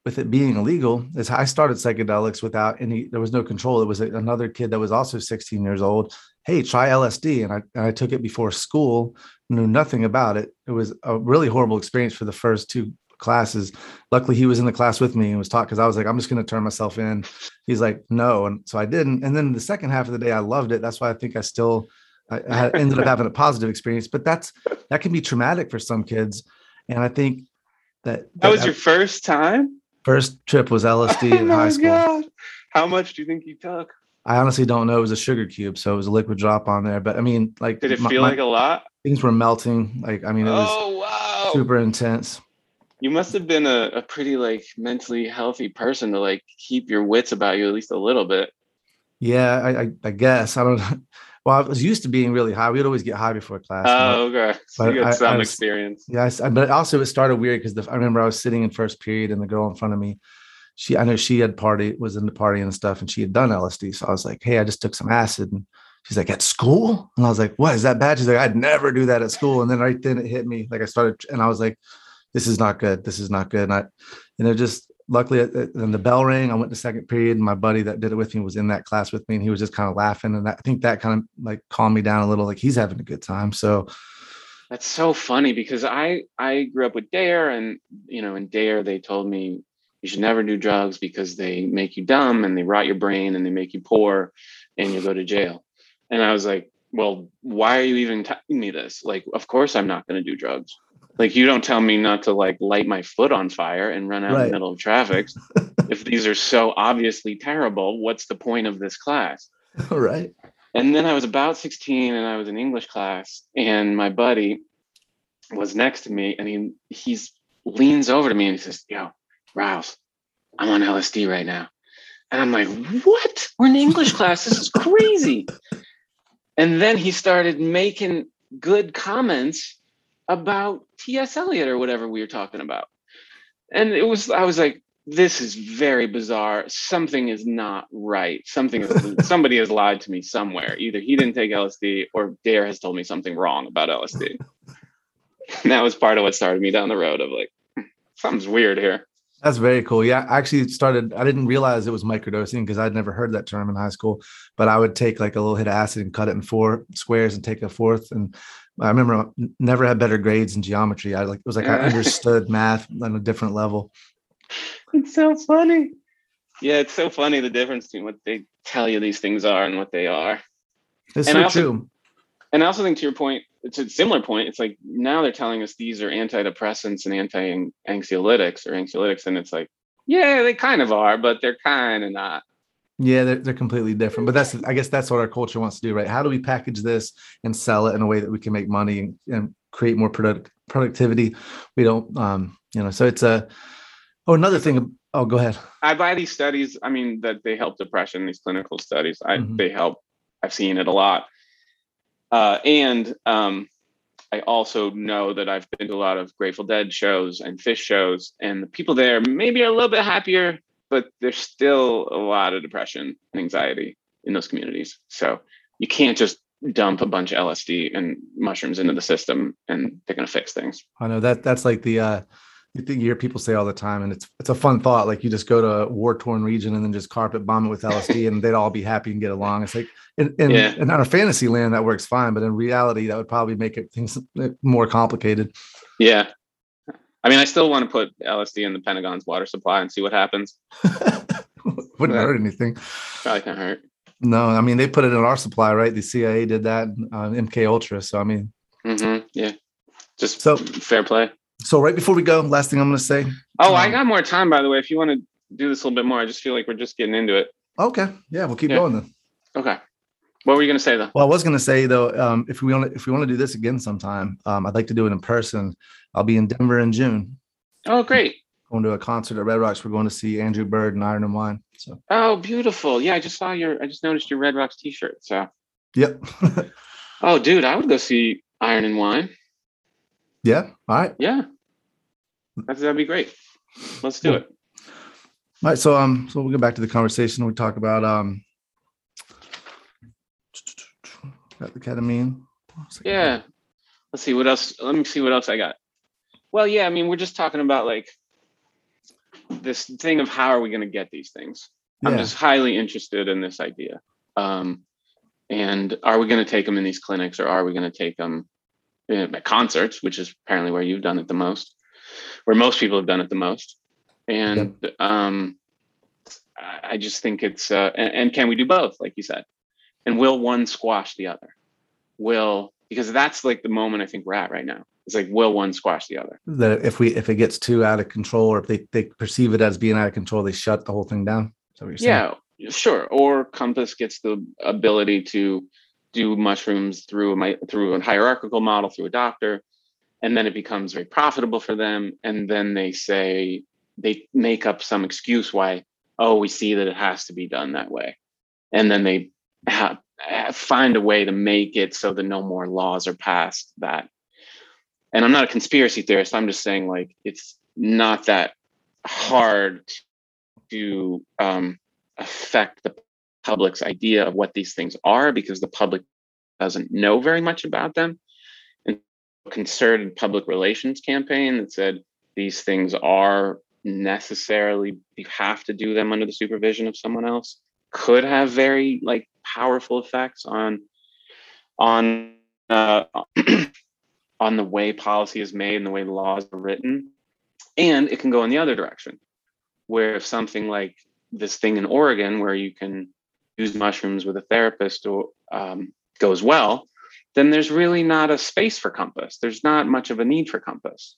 with it being illegal is I started psychedelics without any. There was no control. It was a, another kid that was also 16 years old. Hey, try LSD, and I and I took it before school. Knew nothing about it. It was a really horrible experience for the first two classes. Luckily, he was in the class with me and was taught because I was like, I'm just going to turn myself in. He's like, no, and so I didn't. And then the second half of the day, I loved it. That's why I think I still I, I ended up having a positive experience, but that's that can be traumatic for some kids. And I think that that was your first time first trip was LSD oh in high school. God. how much do you think you took I honestly don't know. It was a sugar cube, so it was a liquid drop on there. But I mean, like, did it feel my- like a lot things were melting. Like, I mean, it was oh wow super intense. you must have been a, a pretty like mentally healthy person to like keep your wits about you at least a little bit Yeah, I, I, I guess I don't. Well, I was used to being really high. We'd always get high before class. oh okay so but you got I- some I was- experience Yes, I- but also it started weird because I remember I was sitting in first period and the girl in front of me, she I know she had party was in the party and stuff and she had done LSD. So I was like, hey, I just took some acid and she's like, at school? And I was like, what is that bad? She's like, I'd never do that at school. And then right then it hit me. Like I started and I was like, this is not good. This is not good. And I, you know, just luckily uh, then the bell rang. I went to second period and my buddy that did it with me was in that class with me and he was just kind of laughing. And I think that kind of like calmed me down a little, like he's having a good time. So That's so funny because I I grew up with DARE and you know in DARE they told me you should never do drugs because they make you dumb and they rot your brain and they make you poor and you go to jail. And I was like, well, why are you even telling me this? Like, of course I'm not going to do drugs. Like you don't tell me not to like light my foot on fire and run out in the middle of traffic. if these are so obviously terrible, what's the point of this class? right. And then I was about 16 and I was in English class and my buddy was next to me and he he's leans over to me and he says, Yo, Rouse, I'm on LSD right now. And I'm like, what? We're in English class. This is crazy. and then he started making good comments about T.S. Eliot or whatever we were talking about. And it was, I was like, this is very bizarre. Something is not right. Something is, somebody has lied to me somewhere. Either he didn't take LSD or DARE has told me something wrong about LSD. And that was part of what started me down the road of like, "Hmm, something's weird here. That's very cool. Yeah, I actually started. I didn't realize it was microdosing because I'd never heard that term in high school. But I would take like a little hit of acid and cut it in four squares and take a fourth. And I remember I never had better grades in geometry. I like it was like I understood math on a different level. It's so funny. Yeah, it's so funny the difference between what they tell you these things are and what they are. It's And so also- true. And I also think to your point, it's a similar point. It's like now they're telling us these are antidepressants and anti-anxiolytics or anxiolytics, and it's like, yeah, they kind of are, but they're kind of not. Yeah, they're, they're completely different. But that's I guess that's what our culture wants to do, right? How do we package this and sell it in a way that we can make money and, and create more product productivity? We don't, um, you know. So it's a. Oh, another thing. Oh, go ahead. I buy these studies. I mean, that they help depression. These clinical studies, I Mhm. they help. I've seen it a lot, uh, and um, I also know that I've been to a lot of Grateful Dead shows and Phish shows, and the people there maybe are a little bit happier, but there's still a lot of depression and anxiety in those communities. So you can't just dump a bunch of LSD and mushrooms into the system and they're going to fix things. I know that that's like the uh you think you hear people say all the time, and it's it's a fun thought. Like you just go to a war torn region and then just carpet bomb it with LSD, and they'd all be happy and get along. It's like in in, Yeah. in our fantasy land that works fine, but in reality that would probably make it things more complicated. Yeah. I mean, I still want to put LSD in the Pentagon's water supply and see what happens. Wouldn't hurt anything. Probably can't hurt. No, I mean they put it in our supply, right? The CIA did that, uh, MK Ultra. So I mean, hmm Yeah. Just So- fair play. So right before we go, last thing I'm going to say. Oh, I Um, got more time, by the way. If you want to do this a little bit more, I just feel like we're just getting into it. Okay, yeah, we'll keep Yeah. going then. Okay. What were you going to say though? Well, I was going to say though, um, if we want to, if we want to do this again sometime, um, I'd like to do it in person. I'll be in Denver in June. Oh, great. Going to a concert at Red Rocks. We're going to see Andrew Bird and Iron and Wine. So. Oh, beautiful. Yeah, I just saw your. I just noticed your Red Rocks T-shirt. So. Yep. oh, dude, I would go see Iron and Wine. Yeah. All right. Yeah. That's, that'd be great. Let's do it. All right. So um, so we'll get back to the conversation. We talk about um, got the ketamine. Yeah. Let's see what else. Let me see what else I got. Well, yeah. I mean, we're just talking about like this thing of how are we going to get these things. Yeah. I'm just highly interested in this idea. Um, and are we going to take them in these clinics, or are we going to take them at concerts, which is apparently where you've done it the most, where most people have done it the most. And um, I just think it's, uh, and, and, can we do both, like you said? And will one squash the other? Will, because that's like the moment I think we're at right now. It's like, will one squash the other? That if we, if it gets too out of control or if they, they perceive it as being out of control, they shut the whole thing down. So you're saying Yeah, sure. Or Compass gets the ability to do mushrooms through my through a hierarchical model through a doctor and then it becomes very profitable for them and then they say they make up some excuse why oh we see that it has to be done that way. And then they ha- find a way to make it so that no more laws are passed that and i'm not a conspiracy theorist i'm just saying like it's not that hard to um, affect the public's idea of what these things are because the public doesn't know very much about them. And a concerted public relations campaign that said these things are necessarily you have to do them under the supervision of someone else could have very like powerful effects on on uh, on the way policy is made and the way laws are written and it can go in the other direction where if something like this thing in oregon where you can use mushrooms with a therapist or um, goes well, then there's really not a space for Compass. There's not much of a need for Compass.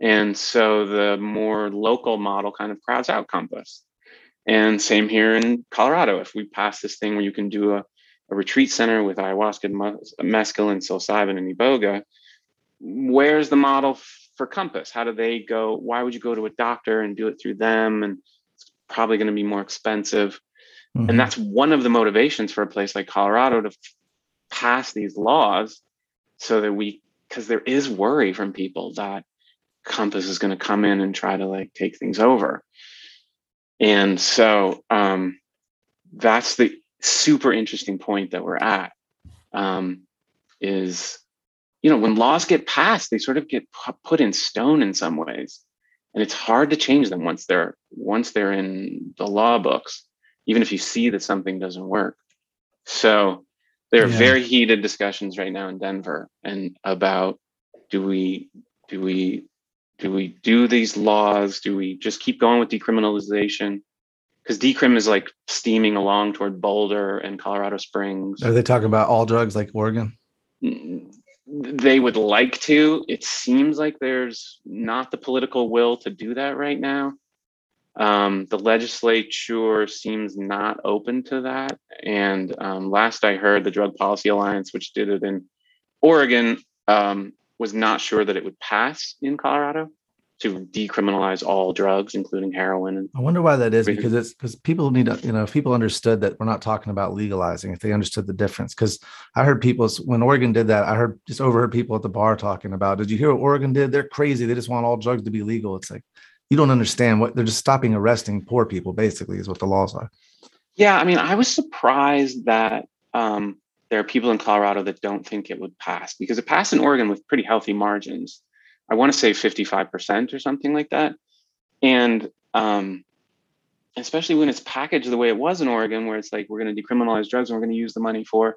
And so the more local model kind of crowds out Compass. And same here in Colorado. If we pass this thing where you can do a, a retreat center with ayahuasca, mescaline, psilocybin, and iboga, where's the model for Compass? How do they go? Why would you go to a doctor and do it through them? And it's probably going to be more expensive. Mm-hmm. And that's one of the motivations for a place like Colorado to pass these laws so that we, because there is worry from people that Compass is going to come in and try to like take things over. And so um, that's the super interesting point that we're at um, is, you know, when laws get passed, they sort of get put in stone in some ways. And it's hard to change them once they're once they're in the law books even if you see that something doesn't work. So there are yeah. very heated discussions right now in Denver and about do we do we do we do these laws? Do we just keep going with decriminalization? Because decrim is like steaming along toward Boulder and Colorado Springs. Are they talking about all drugs like Oregon? Mm, they would like to. It seems like there's not the political will to do that right now. Um, the legislature seems not open to that. And um, last I heard, the Drug Policy Alliance, which did it in Oregon, um, was not sure that it would pass in Colorado to decriminalize all drugs, including heroin. And I wonder why that is because it's because people need to, you know, if people understood that we're not talking about legalizing, if they understood the difference. Because I heard people when Oregon did that, I heard just overheard people at the bar talking about, did you hear what Oregon did? They're crazy. They just want all drugs to be legal. It's like, you don't understand what they're just stopping arresting poor people basically is what the laws are. Yeah i mean i was surprised that um, there are people in colorado that don't think it would pass because it passed in oregon with pretty healthy margins. I want to say 55% or something like that. And um, especially when it's packaged the way it was in oregon where it's like we're going to decriminalize drugs and we're going to use the money for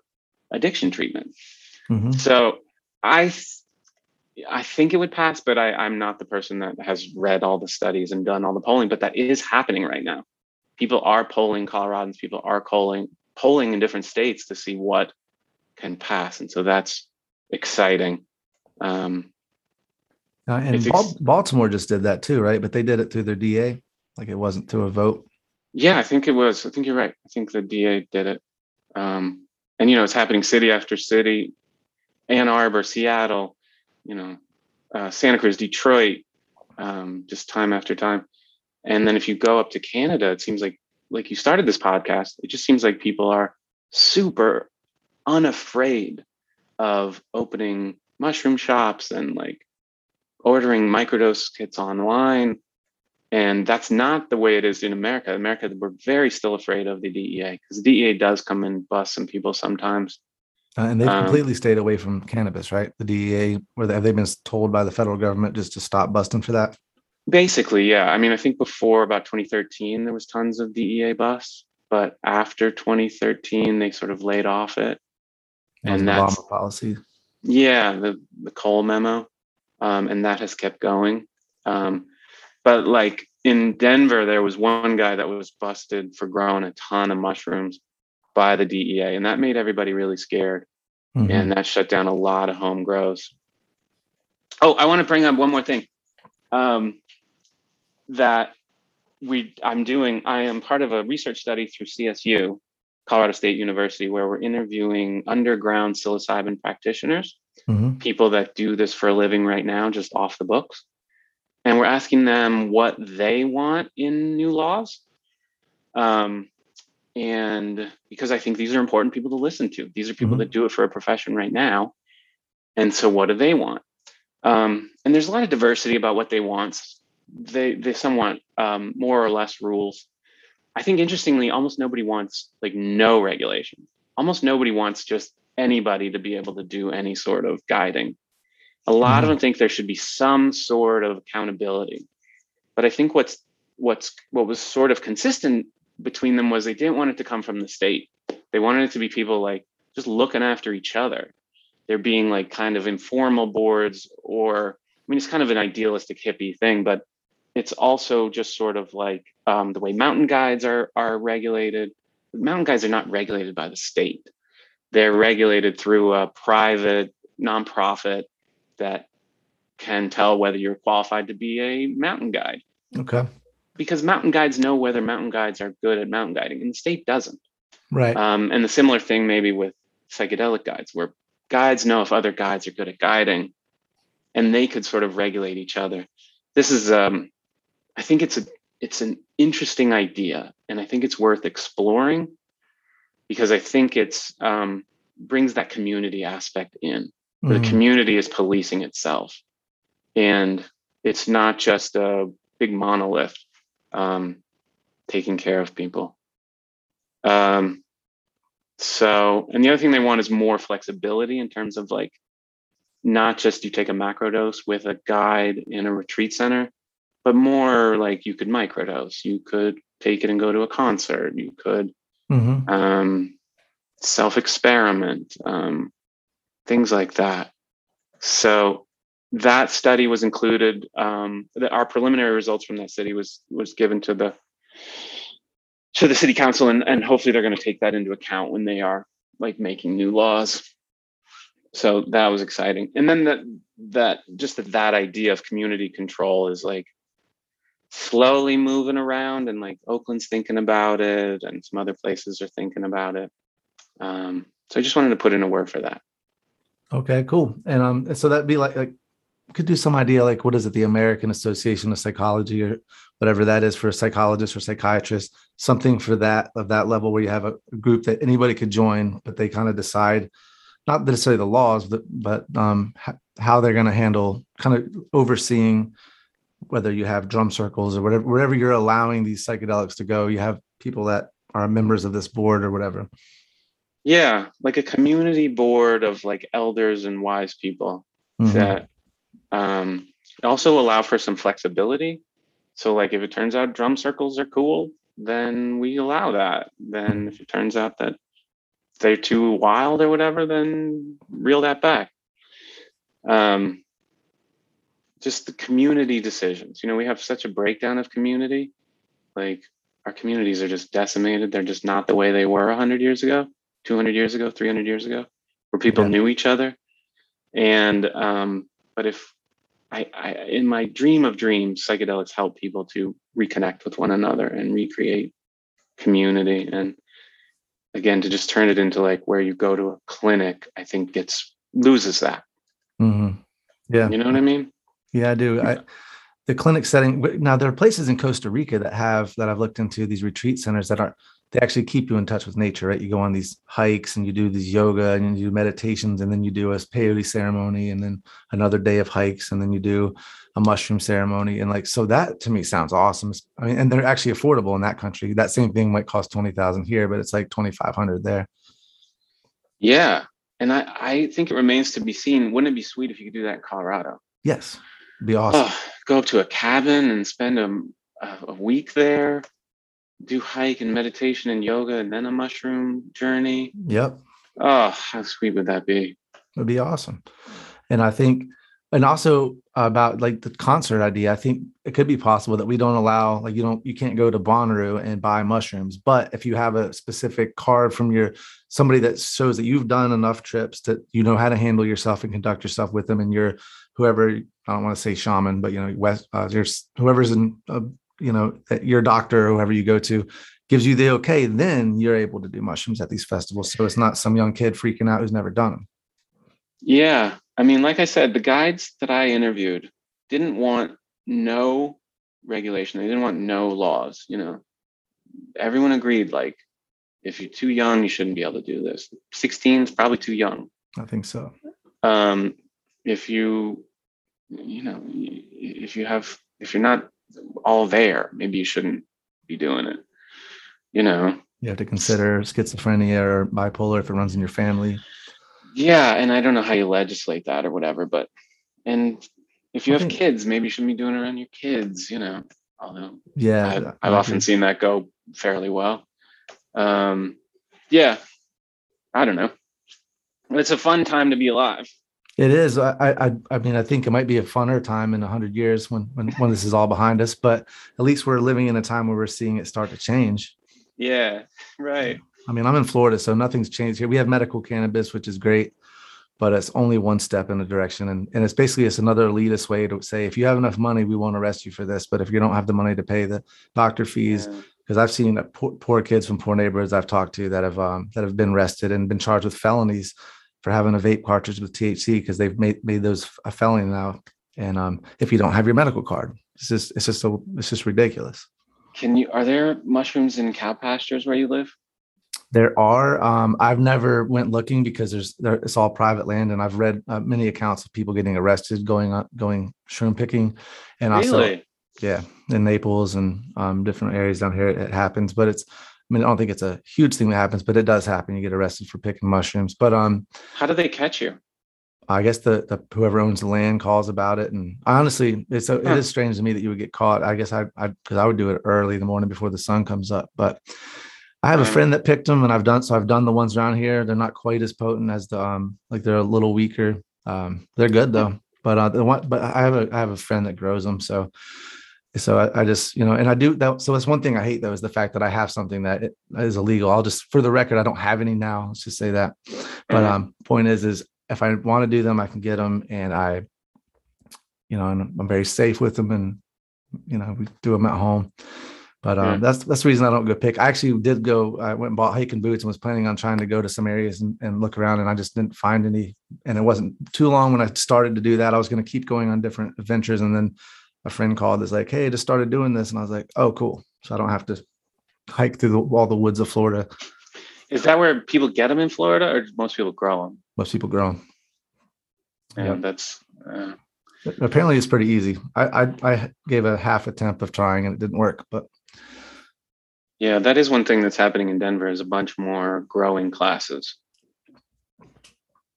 addiction treatment. Mm-hmm. so i I think it would pass, but I, I'm not the person that has read all the studies and done all the polling. But that is happening right now. People are polling Coloradans. People are polling polling in different states to see what can pass, and so that's exciting. Um, uh, and ex- Baltimore just did that too, right? But they did it through their DA, like it wasn't through a vote. Yeah, I think it was. I think you're right. I think the DA did it. Um, and you know it's happening city after city ann arbor seattle you know uh, santa cruz detroit um, just time after time and then if you go up to canada it seems like like you started this podcast it just seems like people are super unafraid of opening mushroom shops and like ordering microdose kits online and that's not the way it is in America. America, we're very still afraid of the DEA because the DEA does come and bust some people sometimes. Uh, and they've um, completely stayed away from cannabis, right? The DEA, where have they been told by the federal government just to stop busting for that? Basically, yeah. I mean, I think before about 2013, there was tons of DEA busts, but after 2013, they sort of laid off it. That and that's Obama policy. Yeah, the the Cole memo, um, and that has kept going. Um, but like in Denver, there was one guy that was busted for growing a ton of mushrooms by the DEA, and that made everybody really scared. Mm-hmm. And that shut down a lot of home grows. Oh, I want to bring up one more thing. Um, that we I'm doing, I am part of a research study through CSU, Colorado State University, where we're interviewing underground psilocybin practitioners, mm-hmm. people that do this for a living right now, just off the books and we're asking them what they want in new laws. Um, and because I think these are important people to listen to, these are people mm-hmm. that do it for a profession right now. And so, what do they want? Um, and there's a lot of diversity about what they want. They they somewhat um, more or less rules. I think interestingly, almost nobody wants like no regulation. Almost nobody wants just anybody to be able to do any sort of guiding. A lot mm-hmm. of them think there should be some sort of accountability. But I think what's what's what was sort of consistent between them was they didn't want it to come from the state. They wanted it to be people like just looking after each other. They're being like kind of informal boards or I mean it's kind of an idealistic hippie thing, but it's also just sort of like um, the way mountain guides are are regulated. Mountain guides are not regulated by the state. They're regulated through a private nonprofit that can tell whether you're qualified to be a mountain guide. Okay. Because mountain guides know whether mountain guides are good at mountain guiding, and the state doesn't. Right. Um, and the similar thing maybe with psychedelic guides, where guides know if other guides are good at guiding, and they could sort of regulate each other. This is, um, I think it's a, it's an interesting idea, and I think it's worth exploring because I think it's um, brings that community aspect in mm-hmm. the community is policing itself and it's not just a big monolith um, taking care of people um, so and the other thing they want is more flexibility in terms of like not just you take a macro dose with a guide in a retreat center but more like you could microdose you could take it and go to a concert you could mm-hmm. um, self experiment um, things like that. So that study was included. Um, our preliminary results from that study was was given to the to the city council, and, and hopefully they're going to take that into account when they are like making new laws. So that was exciting. And then that that just that, that idea of community control is like slowly moving around, and like Oakland's thinking about it, and some other places are thinking about it. Um, so I just wanted to put in a word for that. Okay, cool. And um, so that'd be like, like could do some idea like what is it, the American Association of Psychology or whatever that is for a psychologist or psychiatrist, something for that of that level where you have a group that anybody could join, but they kind of decide not necessarily the laws, but but um, how they're going to handle kind of overseeing whether you have drum circles or whatever wherever you're allowing these psychedelics to go. You have people that are members of this board or whatever. Yeah, like a community board of like elders and wise people mm-hmm. that um, also allow for some flexibility. So, like, if it turns out drum circles are cool, then we allow that. Then, if it turns out that they're too wild or whatever, then reel that back. Um, just the community decisions. You know, we have such a breakdown of community. Like, our communities are just decimated. They're just not the way they were 100 years ago. 200 years ago, 300 years ago, where people yeah. knew each other. And, um, but if I, I, in my dream of dreams, psychedelics help people to reconnect with one another and recreate community. And again, to just turn it into like where you go to a clinic, I think gets loses that. hmm Yeah. You know what I mean? Yeah, I do. I, the clinic setting. Now there are places in Costa Rica that have that I've looked into these retreat centers that aren't they actually keep you in touch with nature, right? You go on these hikes and you do these yoga and you do meditations and then you do a peyote ceremony and then another day of hikes and then you do a mushroom ceremony and like so that to me sounds awesome. I mean, and they're actually affordable in that country. That same thing might cost twenty thousand here, but it's like twenty five hundred there. Yeah. And I, I think it remains to be seen. Wouldn't it be sweet if you could do that in Colorado? Yes, be awesome. Oh, go up to a cabin and spend a, a week there, do hike and meditation and yoga, and then a mushroom journey. Yep. Oh, how sweet would that be? It'd be awesome. And I think, and also about like the concert idea, I think it could be possible that we don't allow, like, you don't, you can't go to Bonnaroo and buy mushrooms. But if you have a specific card from your somebody that shows that you've done enough trips that you know how to handle yourself and conduct yourself with them, and you're whoever, I don't want to say shaman, but you know, West, uh, there's whoever's in, uh, you know, your doctor or whoever you go to gives you the okay, then you're able to do mushrooms at these festivals. So it's not some young kid freaking out who's never done them. Yeah. I mean, like I said, the guides that I interviewed didn't want no regulation. They didn't want no laws. You know, everyone agreed like, if you're too young, you shouldn't be able to do this. 16 is probably too young. I think so. Um, if you, you know, if you have, if you're not all there, maybe you shouldn't be doing it. You know. You have to consider schizophrenia or bipolar if it runs in your family. Yeah, and I don't know how you legislate that or whatever, but and if you have kids, maybe you shouldn't be doing it around your kids, you know. Although Yeah, I've, I I've often seen that go fairly well. Um, yeah, I don't know. It's a fun time to be alive. It is. I, I, I- mean, I think it might be a funner time in a hundred years when, when, when this is all behind us. But at least we're living in a time where we're seeing it start to change. Yeah, right. I mean, I'm in Florida, so nothing's changed here. We have medical cannabis, which is great, but it's only one step in the direction, and and it's basically it's another elitist way to say if you have enough money, we won't arrest you for this, but if you don't have the money to pay the doctor fees, Yeah. because I've seen poor, poor kids from poor neighborhoods I've talked to that have um, that have been arrested and been charged with felonies for having a vape cartridge with THC because they've made made those a felony now. And um, if you don't have your medical card, it's just it's just so it's just ridiculous. Can you? Are there mushrooms in cow pastures where you live? There are. Um, I've never went looking because there's there, it's all private land, and I've read uh, many accounts of people getting arrested going on going shroom picking, and also yeah, in Naples and um, different areas down here it, it happens. But it's I mean I don't think it's a huge thing that happens, but it does happen. You get arrested for picking mushrooms. But um, How do they catch you? I guess the, the whoever owns the land calls about it, and honestly, it's a, it is strange to me that you would get caught. I guess I I because I would do it early in the morning before the sun comes up. But I have a friend that picked them, and I've done so. I've done the ones around here. They're not quite as potent as the um like they're a little weaker. Um, they're good though. But uh, the one, but I have a I have a friend that grows them, so so I, I just you know, and I do that. So that's one thing I hate though is the fact that I have something that is illegal. I'll just for the record, I don't have any now. Let's just say that. But Mhm. um, point is, is if I want to do them, I can get them, and I, you know, and I'm very safe with them, and you know, we do them at home. But um, Yeah. that's that's the reason I don't go pick. I actually did go. I went and bought hiking boots and was planning on trying to go to some areas and, and look around, and I just didn't find any. And it wasn't too long when I started to do that. I was going to keep going on different adventures, and then a friend called. Is like, "Hey, I just started doing this," and I was like, "Oh, cool!" So I don't have to hike through the, all the woods of Florida. Is that where people get them in Florida, or most people grow them? Most people grow 'em. And Yeah. that's uh, Apparently, it's pretty easy. I, I I gave a half attempt of trying and it didn't work, but yeah, that is one thing that's happening in Denver. Is a bunch more growing classes,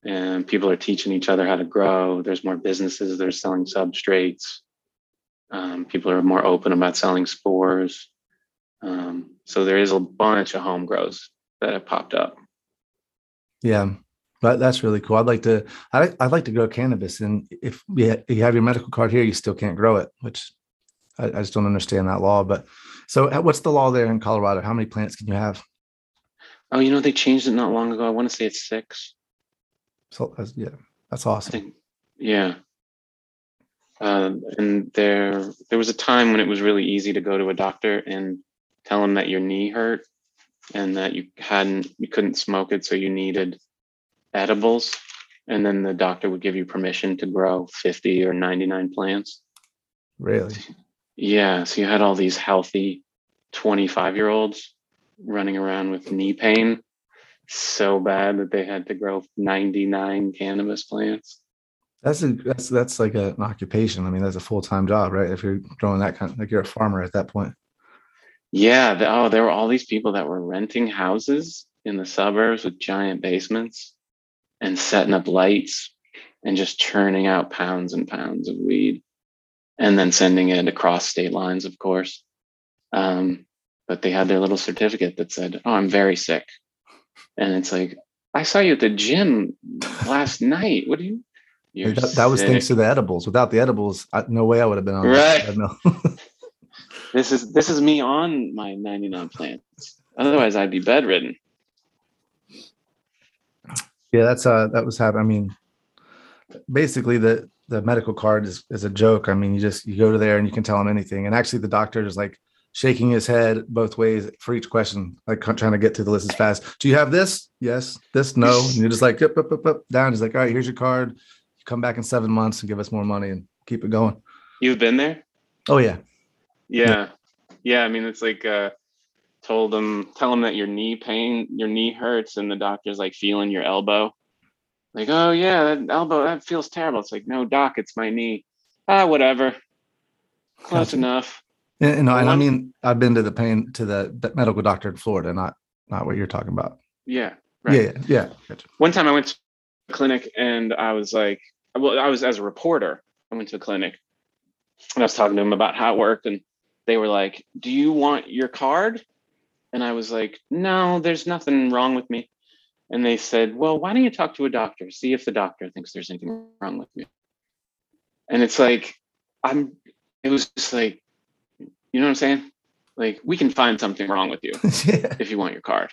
and people are teaching each other how to grow. There's more businesses that are selling substrates. Um, people are more open about selling spores. Um, so there is a bunch of home grows that have popped up. yeah, but that's really cool. I'd like to. I I'd like to grow cannabis, and if you ha- you have your medical card here, you still can't grow it, which I, I just don't understand that law. But so, uh, what's the law there in Colorado? How many plants can you have? Oh, you know they changed it not long ago. I want to say it's six. So yeah, that's awesome. think, yeah. Um, and there, there was a time when it was really easy to go to a doctor and tell him that your knee hurt, and that you hadn't you couldn't smoke it, so you needed edibles, and then the doctor would give you permission to grow 50 or 99 plants. Really? Yeah, so you had all these healthy 25 year olds running around with knee pain so bad that they had to grow 99 cannabis plants. That's a that's that's like a, an occupation. I mean, that's a full time job, right? If you're growing that kind, like you're a farmer at that point. Yeah. The, oh, there were all these people that were renting houses in the suburbs with giant basements and setting up lights and just churning out pounds and pounds of weed and then sending it across state lines, of course. Um, but they had their little certificate that said, "Oh, I'm very sick," and it's like, "I saw you at the gym last night. What do you?" You're that, that was thanks to the edibles. Without the edibles, I, no way I would have been on. Right. No. this is this is me on my 99 plants. Otherwise, I'd be bedridden. Yeah, that's uh that was happening. I mean, basically the the medical card is is a joke. I mean, you just you go to there and you can tell them anything. And actually, the doctor is like shaking his head both ways for each question, like trying to get to the list as fast. Do you have this? Yes. This? No. And you're just like up, up, up, up, down. He's like, all right, here's your card. Come back in seven months and give us more money and keep it going. You've been there? Oh yeah. Yeah. Yeah. yeah I mean, it's like uh told them tell them that your knee pain, your knee hurts, and the doctor's like feeling your elbow. Like, oh yeah, that elbow that feels terrible. It's like, no, doc, it's my knee. Ah, whatever. Close gotcha. enough. You know, and I mean, I've been to the pain to the medical doctor in Florida, not not what you're talking about. Yeah. Right. Yeah. Yeah. Gotcha. One time I went to clinic and I was like, well, I was as a reporter. I went to a clinic and I was talking to them about how it worked, and they were like, "Do you want your card?" And I was like, "No, there's nothing wrong with me." And they said, "Well, why don't you talk to a doctor? See if the doctor thinks there's anything wrong with you." And it's like, I'm. It was just like you know what I'm saying? Like we can find something wrong with you yeah. if you want your card.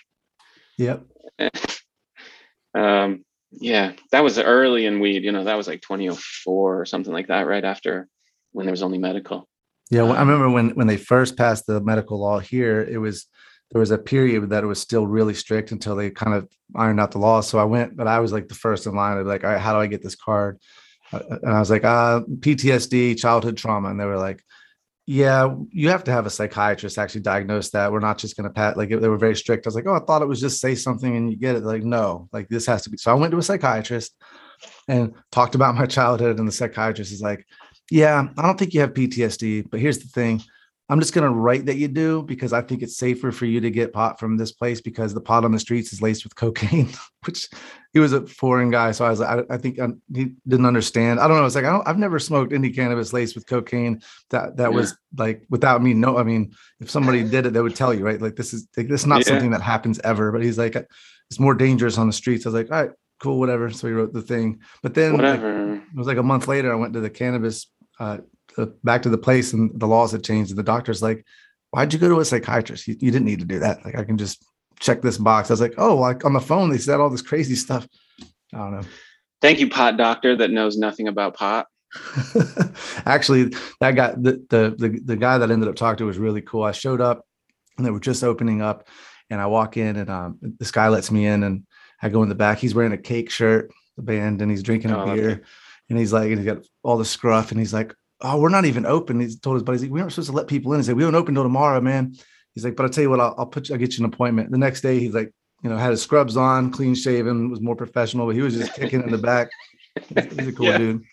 Yep. um, yeah, that was early in weed. You know, that was like 2004 or something like that, right after when there was only medical. Yeah, um, I remember when when they first passed the medical law here, it was there was a period that it was still really strict until they kind of ironed out the law. So I went, but I was like the first in line. I'd be like, all right, how do I get this card? Uh, and I was like, uh, PTSD, childhood trauma, and they were like, yeah, you have to have a psychiatrist actually diagnose that. We're not just going to pat like they were very strict. I was like, oh, I thought it was just say something and you get it. They're like, no, like this has to be. So I went to a psychiatrist and talked about my childhood, and the psychiatrist is like, yeah, I don't think you have PTSD, but here's the thing. I'm just going to write that you do because I think it's safer for you to get pot from this place because the pot on the streets is laced with cocaine, which he was a foreign guy. So I was like, I, I think I, um, he didn't understand. I don't know. It's like, I have never smoked any cannabis laced with cocaine that, that yeah. was like without me. No, I mean, if somebody did it, they would tell you, right? Like this is, like, this is not yeah. something that happens ever, but he's like, it's more dangerous on the streets. I was like, all right, cool, whatever. So he wrote the thing, but then like, it was like a month later, I went to the cannabis uh, back to the place and the laws had changed and the doctor's like why'd you go to a psychiatrist? You, you, didn't need to do that. Like i can just check this box. I was like oh like on the phone they said all this crazy stuff. I don't know. Thank you pot doctor that knows nothing about pot. Actually that guy the, the, the the guy that I ended up talking to was really cool. I showed up and they were just opening up and i walk in and um, this guy lets me in and i go in the back. He's wearing a cake shirt the band and he's drinking a oh, beer okay. and he's like and he's got all the scruff and he's like oh, we're not even open. He told his buddies, we aren't supposed to let people in. He said, we don't open till tomorrow, man. He's like, but I'll tell you what, I'll, I'll put you, I'll get you an appointment. The next day, he's like, you know, had his scrubs on, clean shaven, was more professional, but he was just kicking in the back. He's a cool yeah. dude.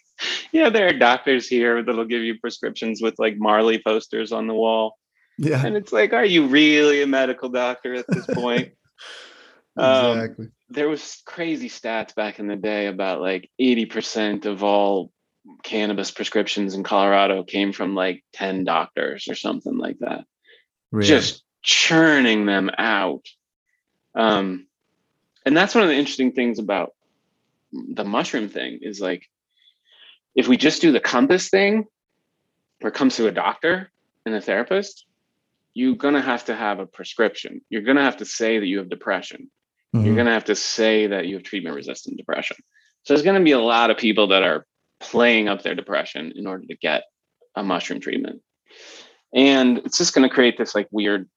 Yeah, there are doctors here that'll give you prescriptions with like Marley posters on the wall. Yeah. And it's like, are you really a medical doctor at this point? Um, exactly. Um, there was crazy stats back in the day about like 80% of all cannabis prescriptions in Colorado came from like 10 doctors or something like that. Really? Just churning them out. Um, and that's one of the interesting things about the mushroom thing is like if we just do the compass thing where it comes to a doctor and a therapist, you're gonna have to have a prescription. You're gonna have to say that you have depression. Mm-hmm. You're gonna have to say that you have treatment resistant depression. So there's gonna be a lot of people that are playing up their depression in order to get a mushroom treatment. And it's just going to create this like weird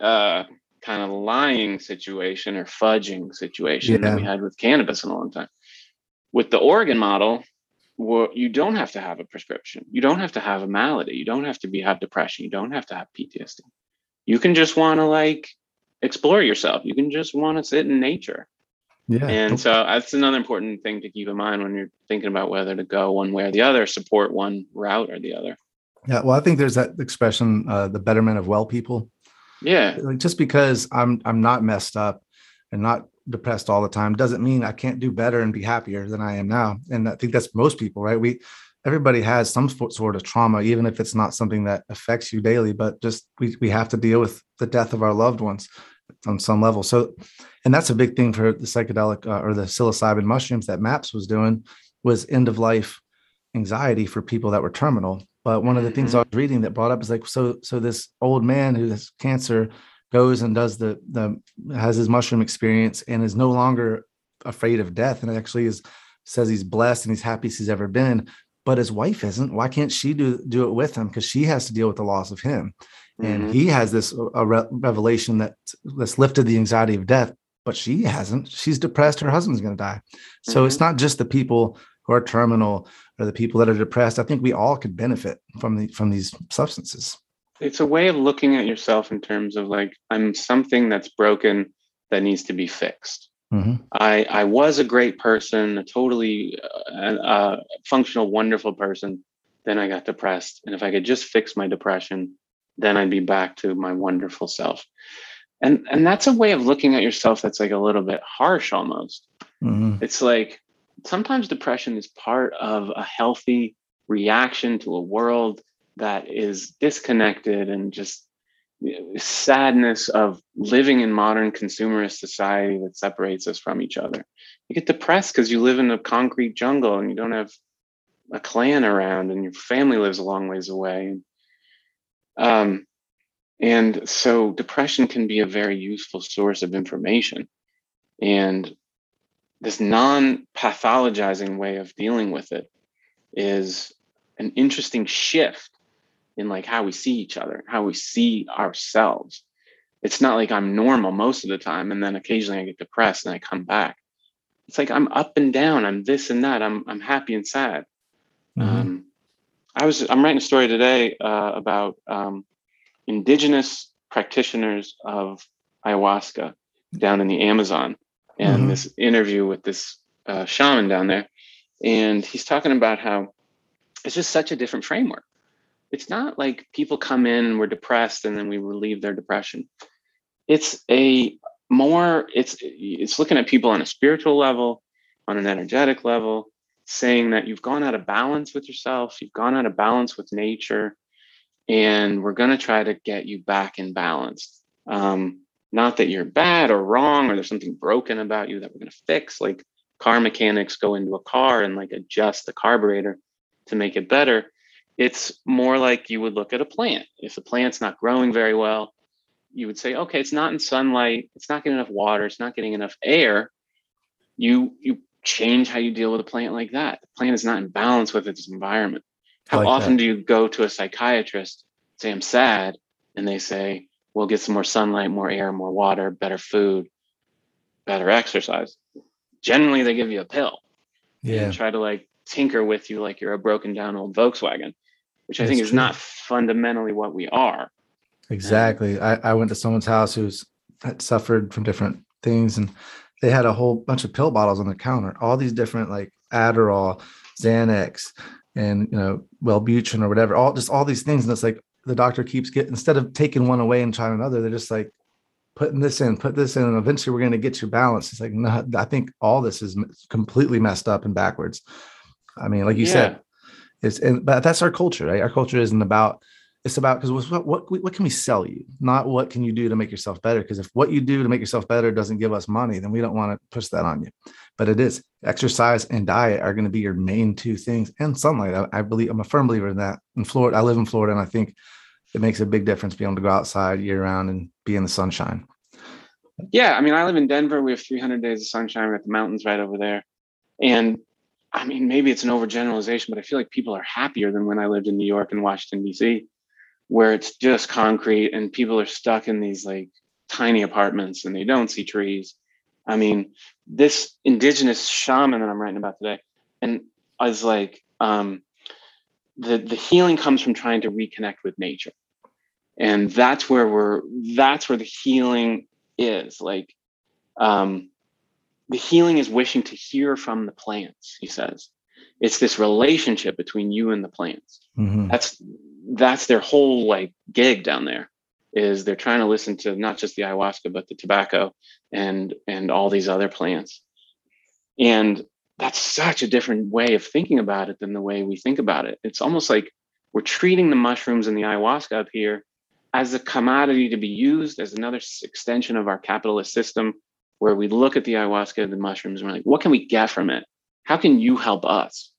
uh, kind of lying situation or fudging situation that we had with cannabis in a long time. With the Oregon model, you don't have to have a prescription. You don't have to have a malady. You don't have to be have depression. You don't have to have PTSD. You can just want to like explore yourself. You can just want to sit in nature. Yeah. And so that's another important thing to keep in mind when you're thinking about whether to go one way or the other, support one route or the other. yeah. Well, I think there's that expression, uh, the betterment of well people. Yeah. Like just because I'm I'm not messed up and not depressed all the time doesn't mean I can't do better and be happier than I am now. And I think that's most people, right? We everybody has some sort of trauma, even if it's not something that affects you daily, but just we we have to deal with the death of our loved ones on some level. So, and that's a big thing for the psychedelic uh, or the psilocybin mushrooms that MAPS was doing was end of life anxiety for people that were terminal. But one of the things I was reading that brought up is like, so so this old man who has cancer goes and does the the has his mushroom experience and is no longer afraid of death and actually is says he's blessed and he's happiest he's ever been. But his wife isn't. Why can't she do do it with him? Because she has to deal with the loss of him, and Mhm. he has this a re- revelation that that's lifted the anxiety of death. But she hasn't. She's depressed. Her husband's going to die. So it's not just the people who are terminal or the people that are depressed. I think we all could benefit from the from these substances. it's a way of looking at yourself in terms of like i'm something that's broken that needs to be fixed Mhm. i i was a great person a totally uh, uh, functional wonderful person then i got depressed and if i could just fix my depression then i'd be back to my wonderful self and and that's a way of looking at yourself that's like a little bit harsh almost Mhm. it's like sometimes depression is part of a healthy reaction to a world that is disconnected and just sadness of living in modern consumerist society that separates us from each other. You get depressed because you live in a concrete jungle and you don't have a clan around and your family lives a long ways away. Um, and so depression can be a very useful source of information. And this non pathologizing way of dealing with it is an interesting shift in like how we see each other, how we see ourselves. It's not like I'm normal most of the time and then occasionally I get depressed and I come back. It's like I'm up and down, I'm this and that, I'm I'm happy and sad. Mhm. Um, I was I'm writing a story today uh, about um, indigenous practitioners of ayahuasca down in the Amazon, and Mhm. this interview with this uh, shaman down there, and he's talking about how it's just such a different framework. It's not like people come in and we're depressed and then we relieve their depression. It's a more it's it's looking at people on a spiritual level, on an energetic level, saying that you've gone out of balance with yourself, you've gone out of balance with nature, and we're going to try to get you back in balance. Um, not that you're bad or wrong or there's something broken about you that we're going to fix. Like car mechanics go into a car and like adjust the carburetor to make it better. It's more like you would look at a plant. If the plant's not growing very well, you would say, okay, it's not in sunlight, it's not getting enough water, it's not getting enough air. You you change how you deal with a plant like that. The plant is not in balance with its environment. How like often that. do you go to a psychiatrist, say I'm sad, and they say, we'll get some more sunlight, more air, more water, better food, better exercise. Generally, they give you a pill Yeah. and try to like tinker with you like you're a broken down old Volkswagen, which I think That's is true. not fundamentally what we are. Exactly. I, I went to someone's house who's had suffered from different things and they had a whole bunch of pill bottles on the counter, all these different like Adderall, Xanax, and you know, Wellbutrin or whatever, all just all these things. And it's like the doctor keeps getting instead of taking one away and trying another, they're just like putting this in, put this in, and eventually we're going to get your balance. It's like, no, I think all this is completely messed up and backwards. I mean, like you said, it's and but that's our culture, right? Our culture isn't about it's about because what, what what can we sell you, not what can you do to make yourself better. Because if what you do to make yourself better doesn't give us money, then we don't want to push that on you. But it is exercise and diet are going to be your main two things, and sunlight. I, I believe I'm a firm believer in that. In Florida, I live in Florida, and I think it makes a big difference being able to go outside year round and be in the sunshine. Yeah, I mean, I live in Denver. We have 300 days of sunshine. We got the mountains right over there. And I mean, maybe it's an overgeneralization, but I feel like people are happier than when I lived in New York and Washington, D.C., where it's just concrete and people are stuck in these like tiny apartments and they don't see trees. I mean, this indigenous shaman that I'm writing about today, and I was like, um, the the healing comes from trying to reconnect with nature, and that's where we're. That's where the healing is. Like, um, the healing is wishing to hear from the plants. He says, it's this relationship between you and the plants. Mhm. That's that's their whole like gig down there is they're trying to listen to not just the ayahuasca but the tobacco and and all these other plants. And that's such a different way of thinking about it than the way we think about it. It's almost like we're treating the mushrooms and the ayahuasca up here as a commodity to be used as another extension of our capitalist system where we look at the ayahuasca and the mushrooms and we're like what can we get from it? How can you help us?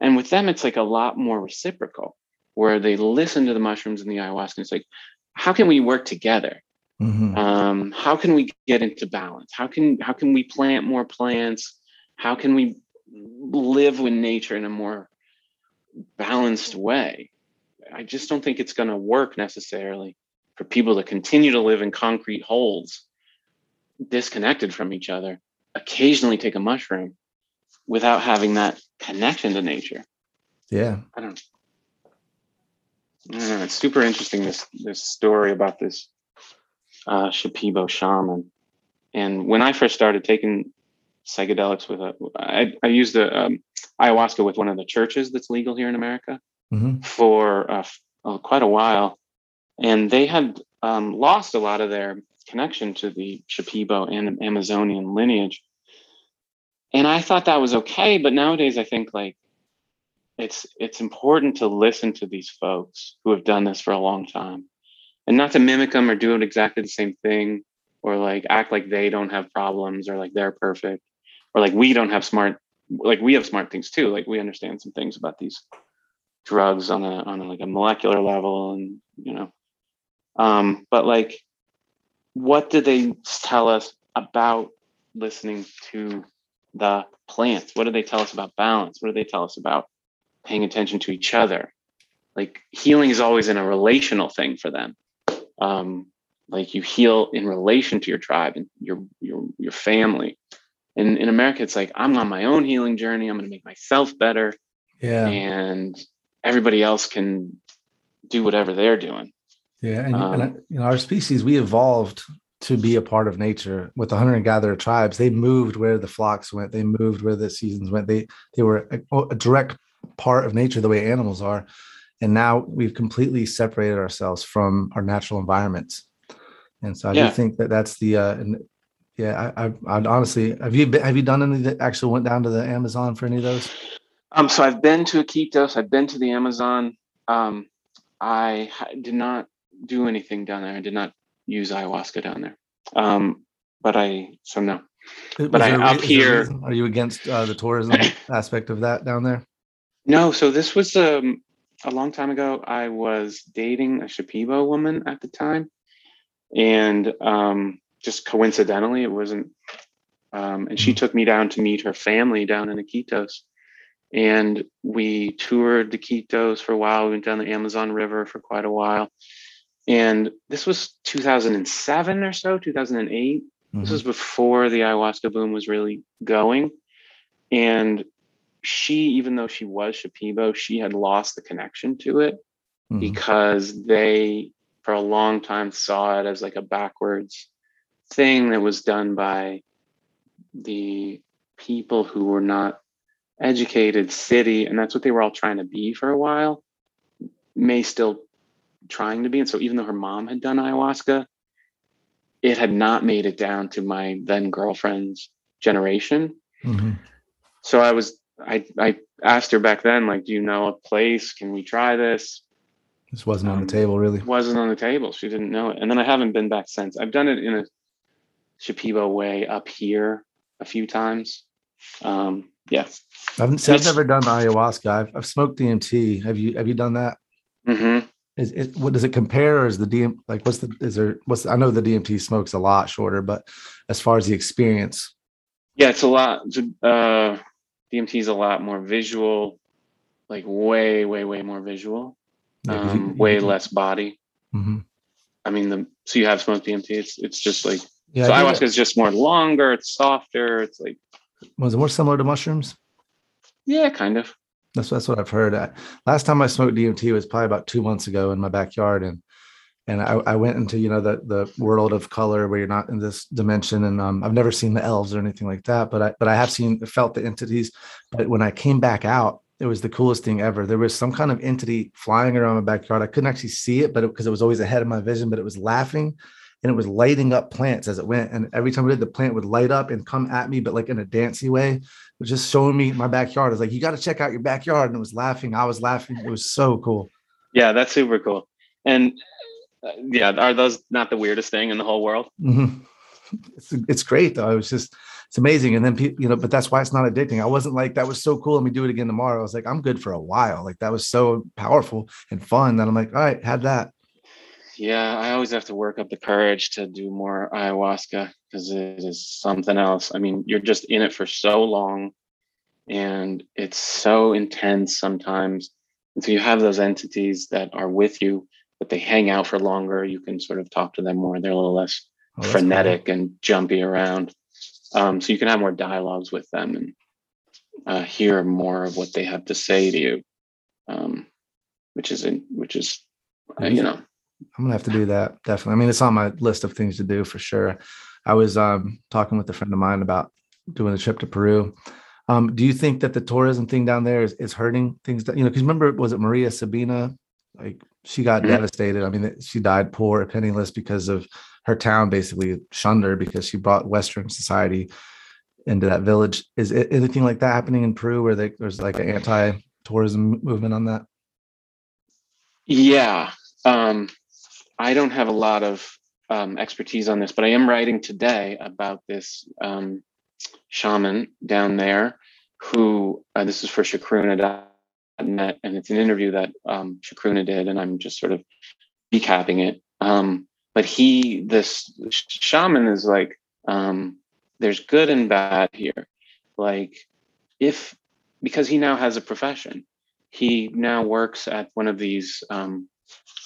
And with them it's like a lot more reciprocal where they listen to the mushrooms and the ayahuasca and it's like how can we work together? Mhm. um, how can we get into balance? How can how can we plant more plants? How can we live with nature in a more balanced way? I just don't think it's going to work necessarily for people to continue to live in concrete holes disconnected from each other occasionally take a mushroom without having that connection to nature. Yeah. I don't, I. It's super interesting this this story about this uh, Shipibo shaman. And when I first started taking psychedelics with a, I, I used a um, ayahuasca with one of the churches that's legal here in America hmm for uh, uh, quite a while, and they had um, lost a lot of their connection to the Shipibo and Amazonian lineage. And I thought that was okay, but nowadays I think like it's it's important to listen to these folks who have done this for a long time, and not to mimic them or do exactly the same thing, or like act like they don't have problems or like they're perfect, or like we don't have smart like we have smart things too. Like we understand some things about these drugs on a on a, like a molecular level and you know. Um but like what do they tell us about listening to the plants? What do they tell us about balance? What do they tell us about paying attention to each other like healing is always in a relational thing for them um like you heal in relation to your tribe and your your your family and in america it's like i'm on my own healing journey i'm going to make myself better Yeah. and everybody else can do whatever they're doing. Yeah, and, Um, and you know, our species we evolved to be a part of nature. With the hunter and gatherer tribes, they moved where the flocks went. They moved where the seasons went. They they were a, a direct part of nature, the way animals are. And now we've completely separated ourselves from our natural environments. And so I Yeah. do think that that's the uh, yeah, I, I I'd honestly have you been, have you done any that actually went down to the Amazon for any of those? Um, so I've been to Iquitos, I've been to the Amazon. Um, I did not do anything down there. I did not use ayahuasca down there. Um, but I so no. But I- up is there a here- are you against uh, the tourism aspect of that down there? No, so this was um, a long time ago. I was dating a Shipibo woman at the time, and um, just coincidentally, it wasn't. Um, and she Mhm. took me down to meet her family down in Iquitos, and we toured the Iquitos for a while. We went down the Amazon River for quite a while, and this was 2007 or so, 2008. This Mhm. was before the ayahuasca boom was really going. And she, even though she was Shipibo, she had lost the connection to it Mhm. because they, for a long time, saw it as like a backwards thing that was done by the people who were not educated city. And that's what they were all trying to be for a while, may still trying to be. And so even though her mom had done ayahuasca, it had not made it down to my then girlfriend's generation. Mhm. So I was I I asked her back then, like, do you know a place? Can we try this? This wasn't on Um, the table, really. Wasn't on the table. She didn't know it. And then I haven't been back since. I've done it in a Shipibo way up here a few times. Um, yeah. I haven't, I've never done ayahuasca. I've, I've smoked DMT. Have you have you done that? Mm-hmm. Is it what does it compare? Or is the DM like what's the is there what's I know the DMT smokes a lot shorter, but as far as the experience, Yeah, it's a lot. Uh, DMT is a lot more visual, like way, way, way more visual. yeah, Um, you- way less body. Mhm. I mean, the so you have smoked DMT. It's it's just like Yeah, so ayahuasca is just more longer. It's softer. It's like was it more similar to mushrooms? yeah, kind of. That's that's what I've heard. I, last time I smoked DMT was probably about two months ago in my backyard, and and I, I went into you know the the world of color where you're not in this dimension, and um, I've never seen the elves or anything like that, but I but I have seen felt the entities. But when I came back out, it was the coolest thing ever. There was some kind of entity flying around my backyard. I couldn't actually see it, but because it, was always ahead of my vision, but it was laughing. And it was lighting up plants as it went. And every time I did, the plant would light up and come at me, but like in a dancey way It just showing me my backyard. I was like, you got to check out your backyard. And it was laughing. I was laughing. It was so cool. Yeah, that's super cool. And yeah, are those not the weirdest thing in the whole world? Mhm. It's, it's great though. It was just, it's amazing. And then, you know, but that's why it's not addicting. I wasn't like, that was so cool. Let me do it again tomorrow. I was like, I'm good for a while. Like that was so powerful and fun that I'm like, all right, had that. Yeah, I always have to work up the courage to do more ayahuasca because it is something else. I mean, you're just in it for so long and it's so intense sometimes. And so you have those entities that are with you, but they hang out for longer. You can sort of talk to them more. They're a little less Oh, that's cool. frenetic and jumpy around. Um, so you can have more dialogues with them and uh, hear more of what they have to say to you, um, which is in, which is uh, you know I'm gonna have to do that definitely. I mean, it's on my list of things to do for sure. I was um, talking with a friend of mine about doing a trip to Peru. Um, do you think that the tourism thing down there is, is hurting things? That, you know, because remember, was it Maria Sabina? Like she got Mhm. devastated. I mean, she died poor, penniless because of her town basically shunned her because she brought Western society into that village. Is it, anything like that happening in Peru where they, there's like an anti-tourism movement on that? Yeah. Um, I don't have a lot of um, expertise on this, but I am writing today about this um, shaman down there who, uh, this is for And it's an interview that um, Chacruna did, and I'm just sort of recapping it. Um, but he, this shaman is like, um, there's good and bad here. Like, if, because he now has a profession, he now works at one of these um,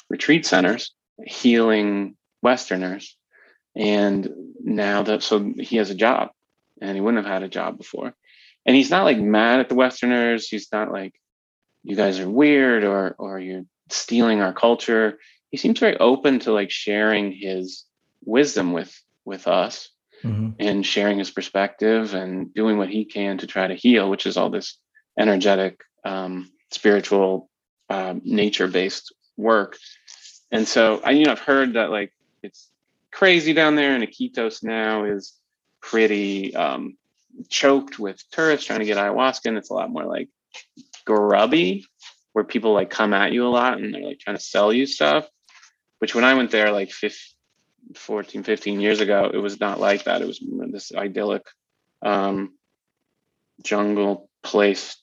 retreat centers healing westerners and now that so he has a job and he wouldn't have had a job before and he's not like mad at the westerners he's not like you guys are weird or or you're stealing our culture he seems very open to like sharing his wisdom with with us Mhm. and sharing his perspective and doing what he can to try to heal, which is all this energetic, um, spiritual, um, nature-based work. And so, I you know I've heard that like it's crazy down there, and Iquitos now is pretty um, choked with tourists trying to get ayahuasca, and it's a lot more like grubby, where people like come at you a lot and they're like trying to sell you stuff. Which when I went there like 15, 14, 15 years ago, it was not like that. It was this idyllic um, jungle place,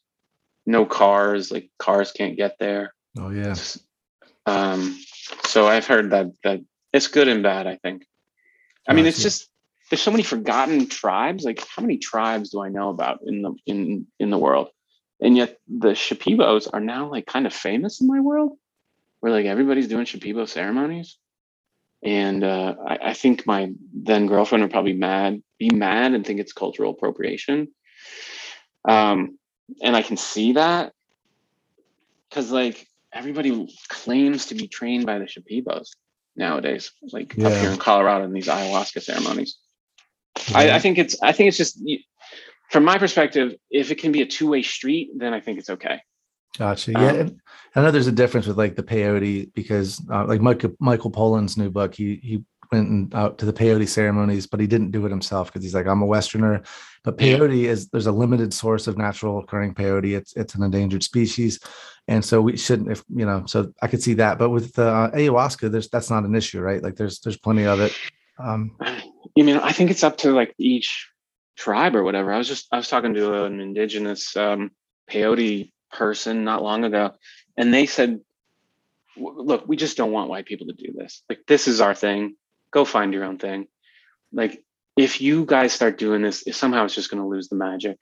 no cars, like cars can't get there. Oh yeah. Um, so I've heard that that it's good and bad. I think. I mean, it's just there's so many forgotten tribes. Like, how many tribes do I know about in the in in the world? And yet the Shipibos are now like kind of famous in my world, where like everybody's doing Shipibo ceremonies. And uh, I, I think my then girlfriend would probably mad, be mad, and think it's cultural appropriation. Um, and I can see that because like everybody claims to be trained by the Shipibos nowadays, like up here in Colorado in these ayahuasca ceremonies. I, I think it's I think it's just from my perspective, if it can be a two way street, then I think it's okay. Gotcha. Yeah, Um, and I know there's a difference with like the peyote because, uh, like Michael Michael Pollan's new book, he he went out to the peyote ceremonies, but he didn't do it himself because he's like, I'm a Westerner. But peyote is there's a limited source of natural occurring peyote. It's it's an endangered species, and so we shouldn't, if you know. So I could see that, but with the uh, ayahuasca, there's that's not an issue, right? Like there's there's plenty of it. Um, You mean I think it's up to like each tribe or whatever. I was just I was talking to an indigenous um, peyote person not long ago, and they said, "Look, we just don't want white people to do this. Like this is our thing. Go find your own thing. Like if you guys start doing this, somehow it's just going to lose the magic,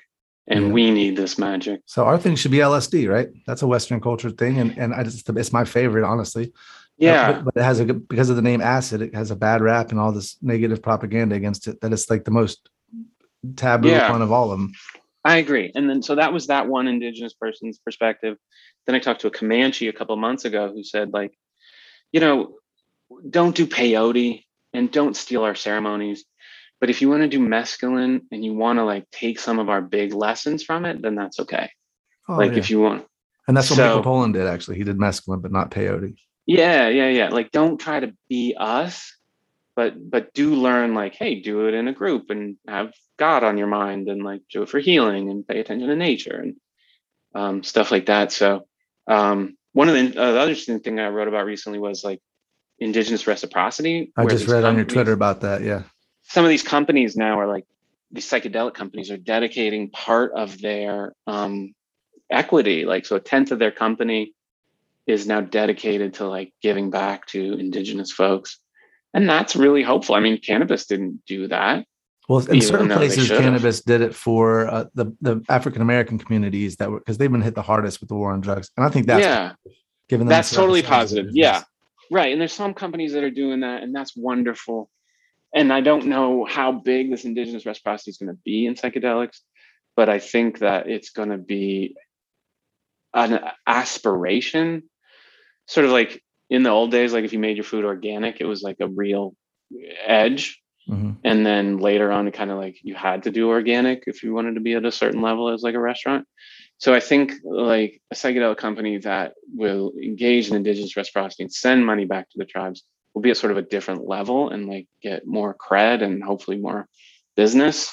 and Yeah. we need this magic." So our thing should be LSD, right? That's a Western culture thing, and and I just it's my favorite, honestly. Yeah. But, but it has a because of the name acid, it has a bad rap and all this negative propaganda against it. That it's like the most taboo Yeah. one of all of them. I agree. And then so that was that one indigenous person's perspective. Then I talked to a Comanche a couple months ago who said, like, you know, don't do peyote and don't steal our ceremonies. But if you want to do mescaline and you want to like take some of our big lessons from it, then that's okay. Oh, like yeah. if you want. and that's what so- Michael Pollan did actually. He did mescaline, but not peyote. Yeah, yeah, yeah. Like don't try to be us, but but do learn like, hey, do it in a group and have God on your mind and like do it for healing and pay attention to nature and um, stuff like that. So um, one of the, uh, the other interesting thing I wrote about recently was like indigenous reciprocity. I just read on your Twitter about that. Yeah. some of these companies now are like these psychedelic companies are dedicating part of their um, equity like so a tenth of their company is now dedicated to like giving back to indigenous folks and that's really hopeful i mean cannabis didn't do that Well, in certain places, cannabis did it for uh, the the African American communities that were because they've been hit the hardest with the war on drugs, and I think that's yeah. given that's totally positive. yeah. Right and there's some companies that are doing that and that's wonderful. And i don't know how big this indigenous reciprocity is going to be in psychedelics but i think that it's going to be an aspiration sort of like in the old days like if you made your food organic it was like a real edge Mhm. and then later on it kind of like you had to do organic if you wanted to be at a certain level as like a restaurant so i think like a psychedelic company that will engage in indigenous reciprocity and send money back to the tribes will be at sort of a different level and like get more cred and hopefully more business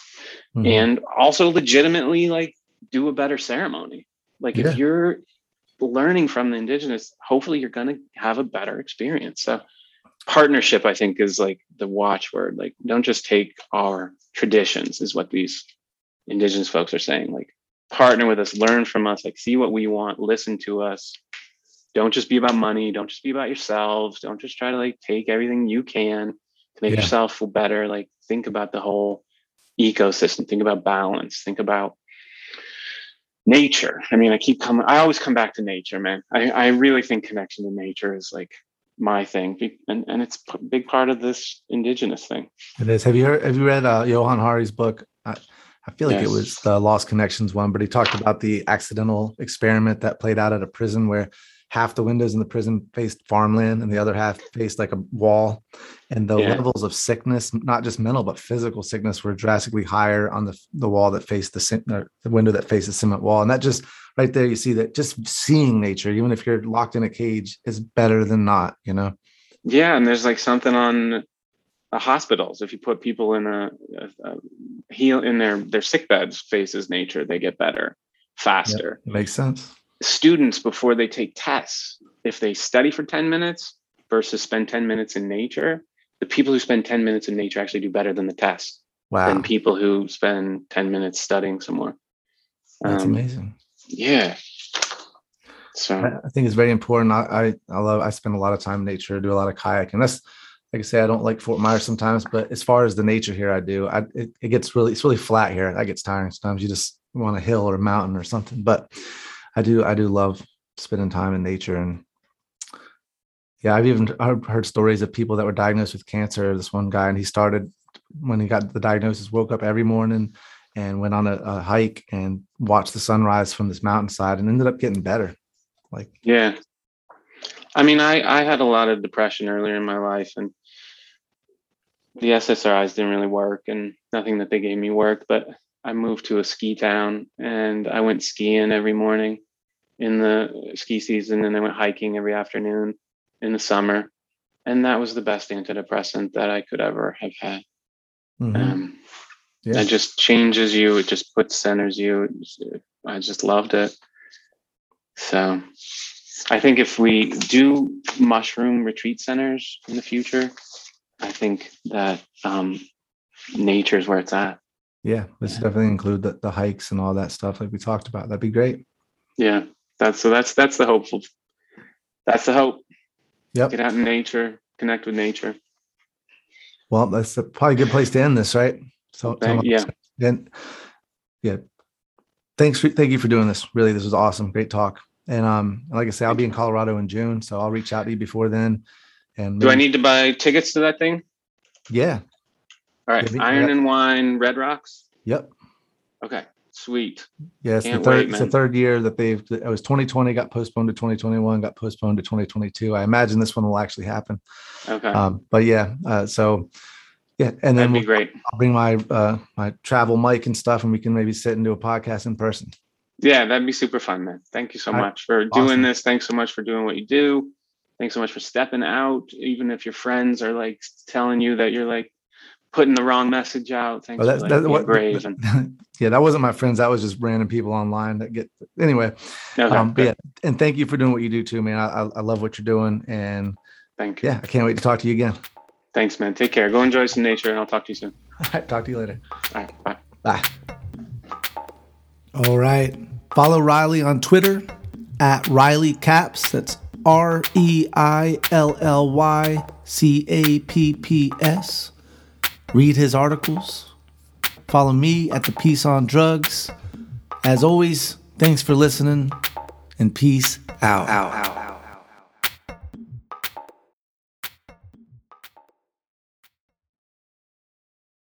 Mhm. and also legitimately like do a better ceremony like Yeah. if you're learning from the indigenous hopefully you're going to have a better experience. So partnership i think is like the watchword. Like don't just take our traditions is what these indigenous folks are saying. Like partner with us learn from us like see what we want listen to us. Don't just be about money don't just be about yourselves don't just try to like take everything you can to make Yeah. yourself feel better. Like think about the whole ecosystem think about balance think about nature i mean i keep coming i always come back to nature man i, I really think connection to nature is like my thing and, and it's a big part of this indigenous thing It is. Have you heard? Have you read uh, Johan Hari's book? I, I feel like it was the Lost Connections one, but he talked about the accidental experiment that played out at a prison where half the windows in the prison faced farmland and the other half faced like a wall, and the Yeah. levels of sickness, not just mental but physical sickness, were drastically higher on the the wall that faced the or the window that faced the cement wall, and that just right there you see that just seeing nature, even if you're locked in a cage, is better than not. You know. yeah and there's like something on hospitals if you put people in a, a, a heal in their their sick beds faces nature they get better faster It makes sense. Students before they take tests if they study for 10 minutes versus spend 10 minutes in nature the people who spend 10 minutes in nature actually do better than the test Wow, than people who spend 10 minutes studying somewhere that's Um, amazing. yeah so I think it's very important. I, I I love. I spend a lot of time in nature. Do a lot of kayaking. That's like I say. I don't like Fort Myers sometimes, but as far as the nature here, I do. I it, it gets really it's really flat here. That gets tiring. Sometimes you just want a hill or a mountain or something. But I do I do love spending time in nature and. Yeah, I've even heard, heard stories of people that were diagnosed with cancer. This one guy, and he started when he got the diagnosis, woke up every morning and went on a, a hike and watched the sunrise from this mountainside and ended up getting better. Like Yeah. I mean, I, I had a lot of depression earlier in my life, and the SSRIs didn't really work, and nothing that they gave me worked. But I moved to a ski town, and I went skiing every morning in the ski season, and I went hiking every afternoon in the summer. And that was the best antidepressant that I could ever have had. mhm. Um, yeah. It just changes you. It just puts centers you. Just- I just loved it. So I think if we do mushroom retreat centers in the future, I think that um, nature is where it's at. Yeah, let's definitely include the, the hikes and all that stuff like we talked about. That'd be great. Yeah, that's so. That's that's the hopeful. That's the hope. Yep. Get out in nature, connect with nature. Well, that's a, probably a good place to end this, right? So, Thank- yeah. Then, yeah. Thanks for thank you for doing this. Really, this was awesome. Great talk. And um, like I say, I'll be in Colorado in June, so I'll reach out to you before then. And Do I need to buy tickets to that thing? Yeah. All right, Iron and Wine, Red Rocks. Yep. Okay, sweet. Yeah, it's the third. wait, it's the third year that they've. It was 2020, got postponed to 2021, got postponed to 2022. I imagine this one will actually happen. Okay, Um, but yeah, uh, so yeah, and then that'd be we'll, great. I'll bring my uh, my travel mic and stuff, and we can maybe sit and do a podcast in person. Yeah, that'd be super fun, man. Thank you so All right. much for Awesome. doing this. Thanks so much for doing what you do. Thanks so much for stepping out, even if your friends are like telling you that you're like putting the wrong message out. Thanks Oh, that's for like, that's what. brave. And, yeah, that wasn't my friends. That was just random people online that get. Anyway, Okay, um, but yeah, and thank you for doing what you do too, man. I, I, I love what you're doing, and Thank you. yeah, I can't wait to talk to you again. Thanks, man. Take care. Go enjoy some nature, and I'll talk to you soon. All right, talk to you later. All right, bye. Bye. All right. Follow Reilly on Twitter at Reilly Capps. That's R E I L L Y C A P P S. Read his articles. Follow me at The Peace on Drugs. As always, thanks for listening and peace out. out, out.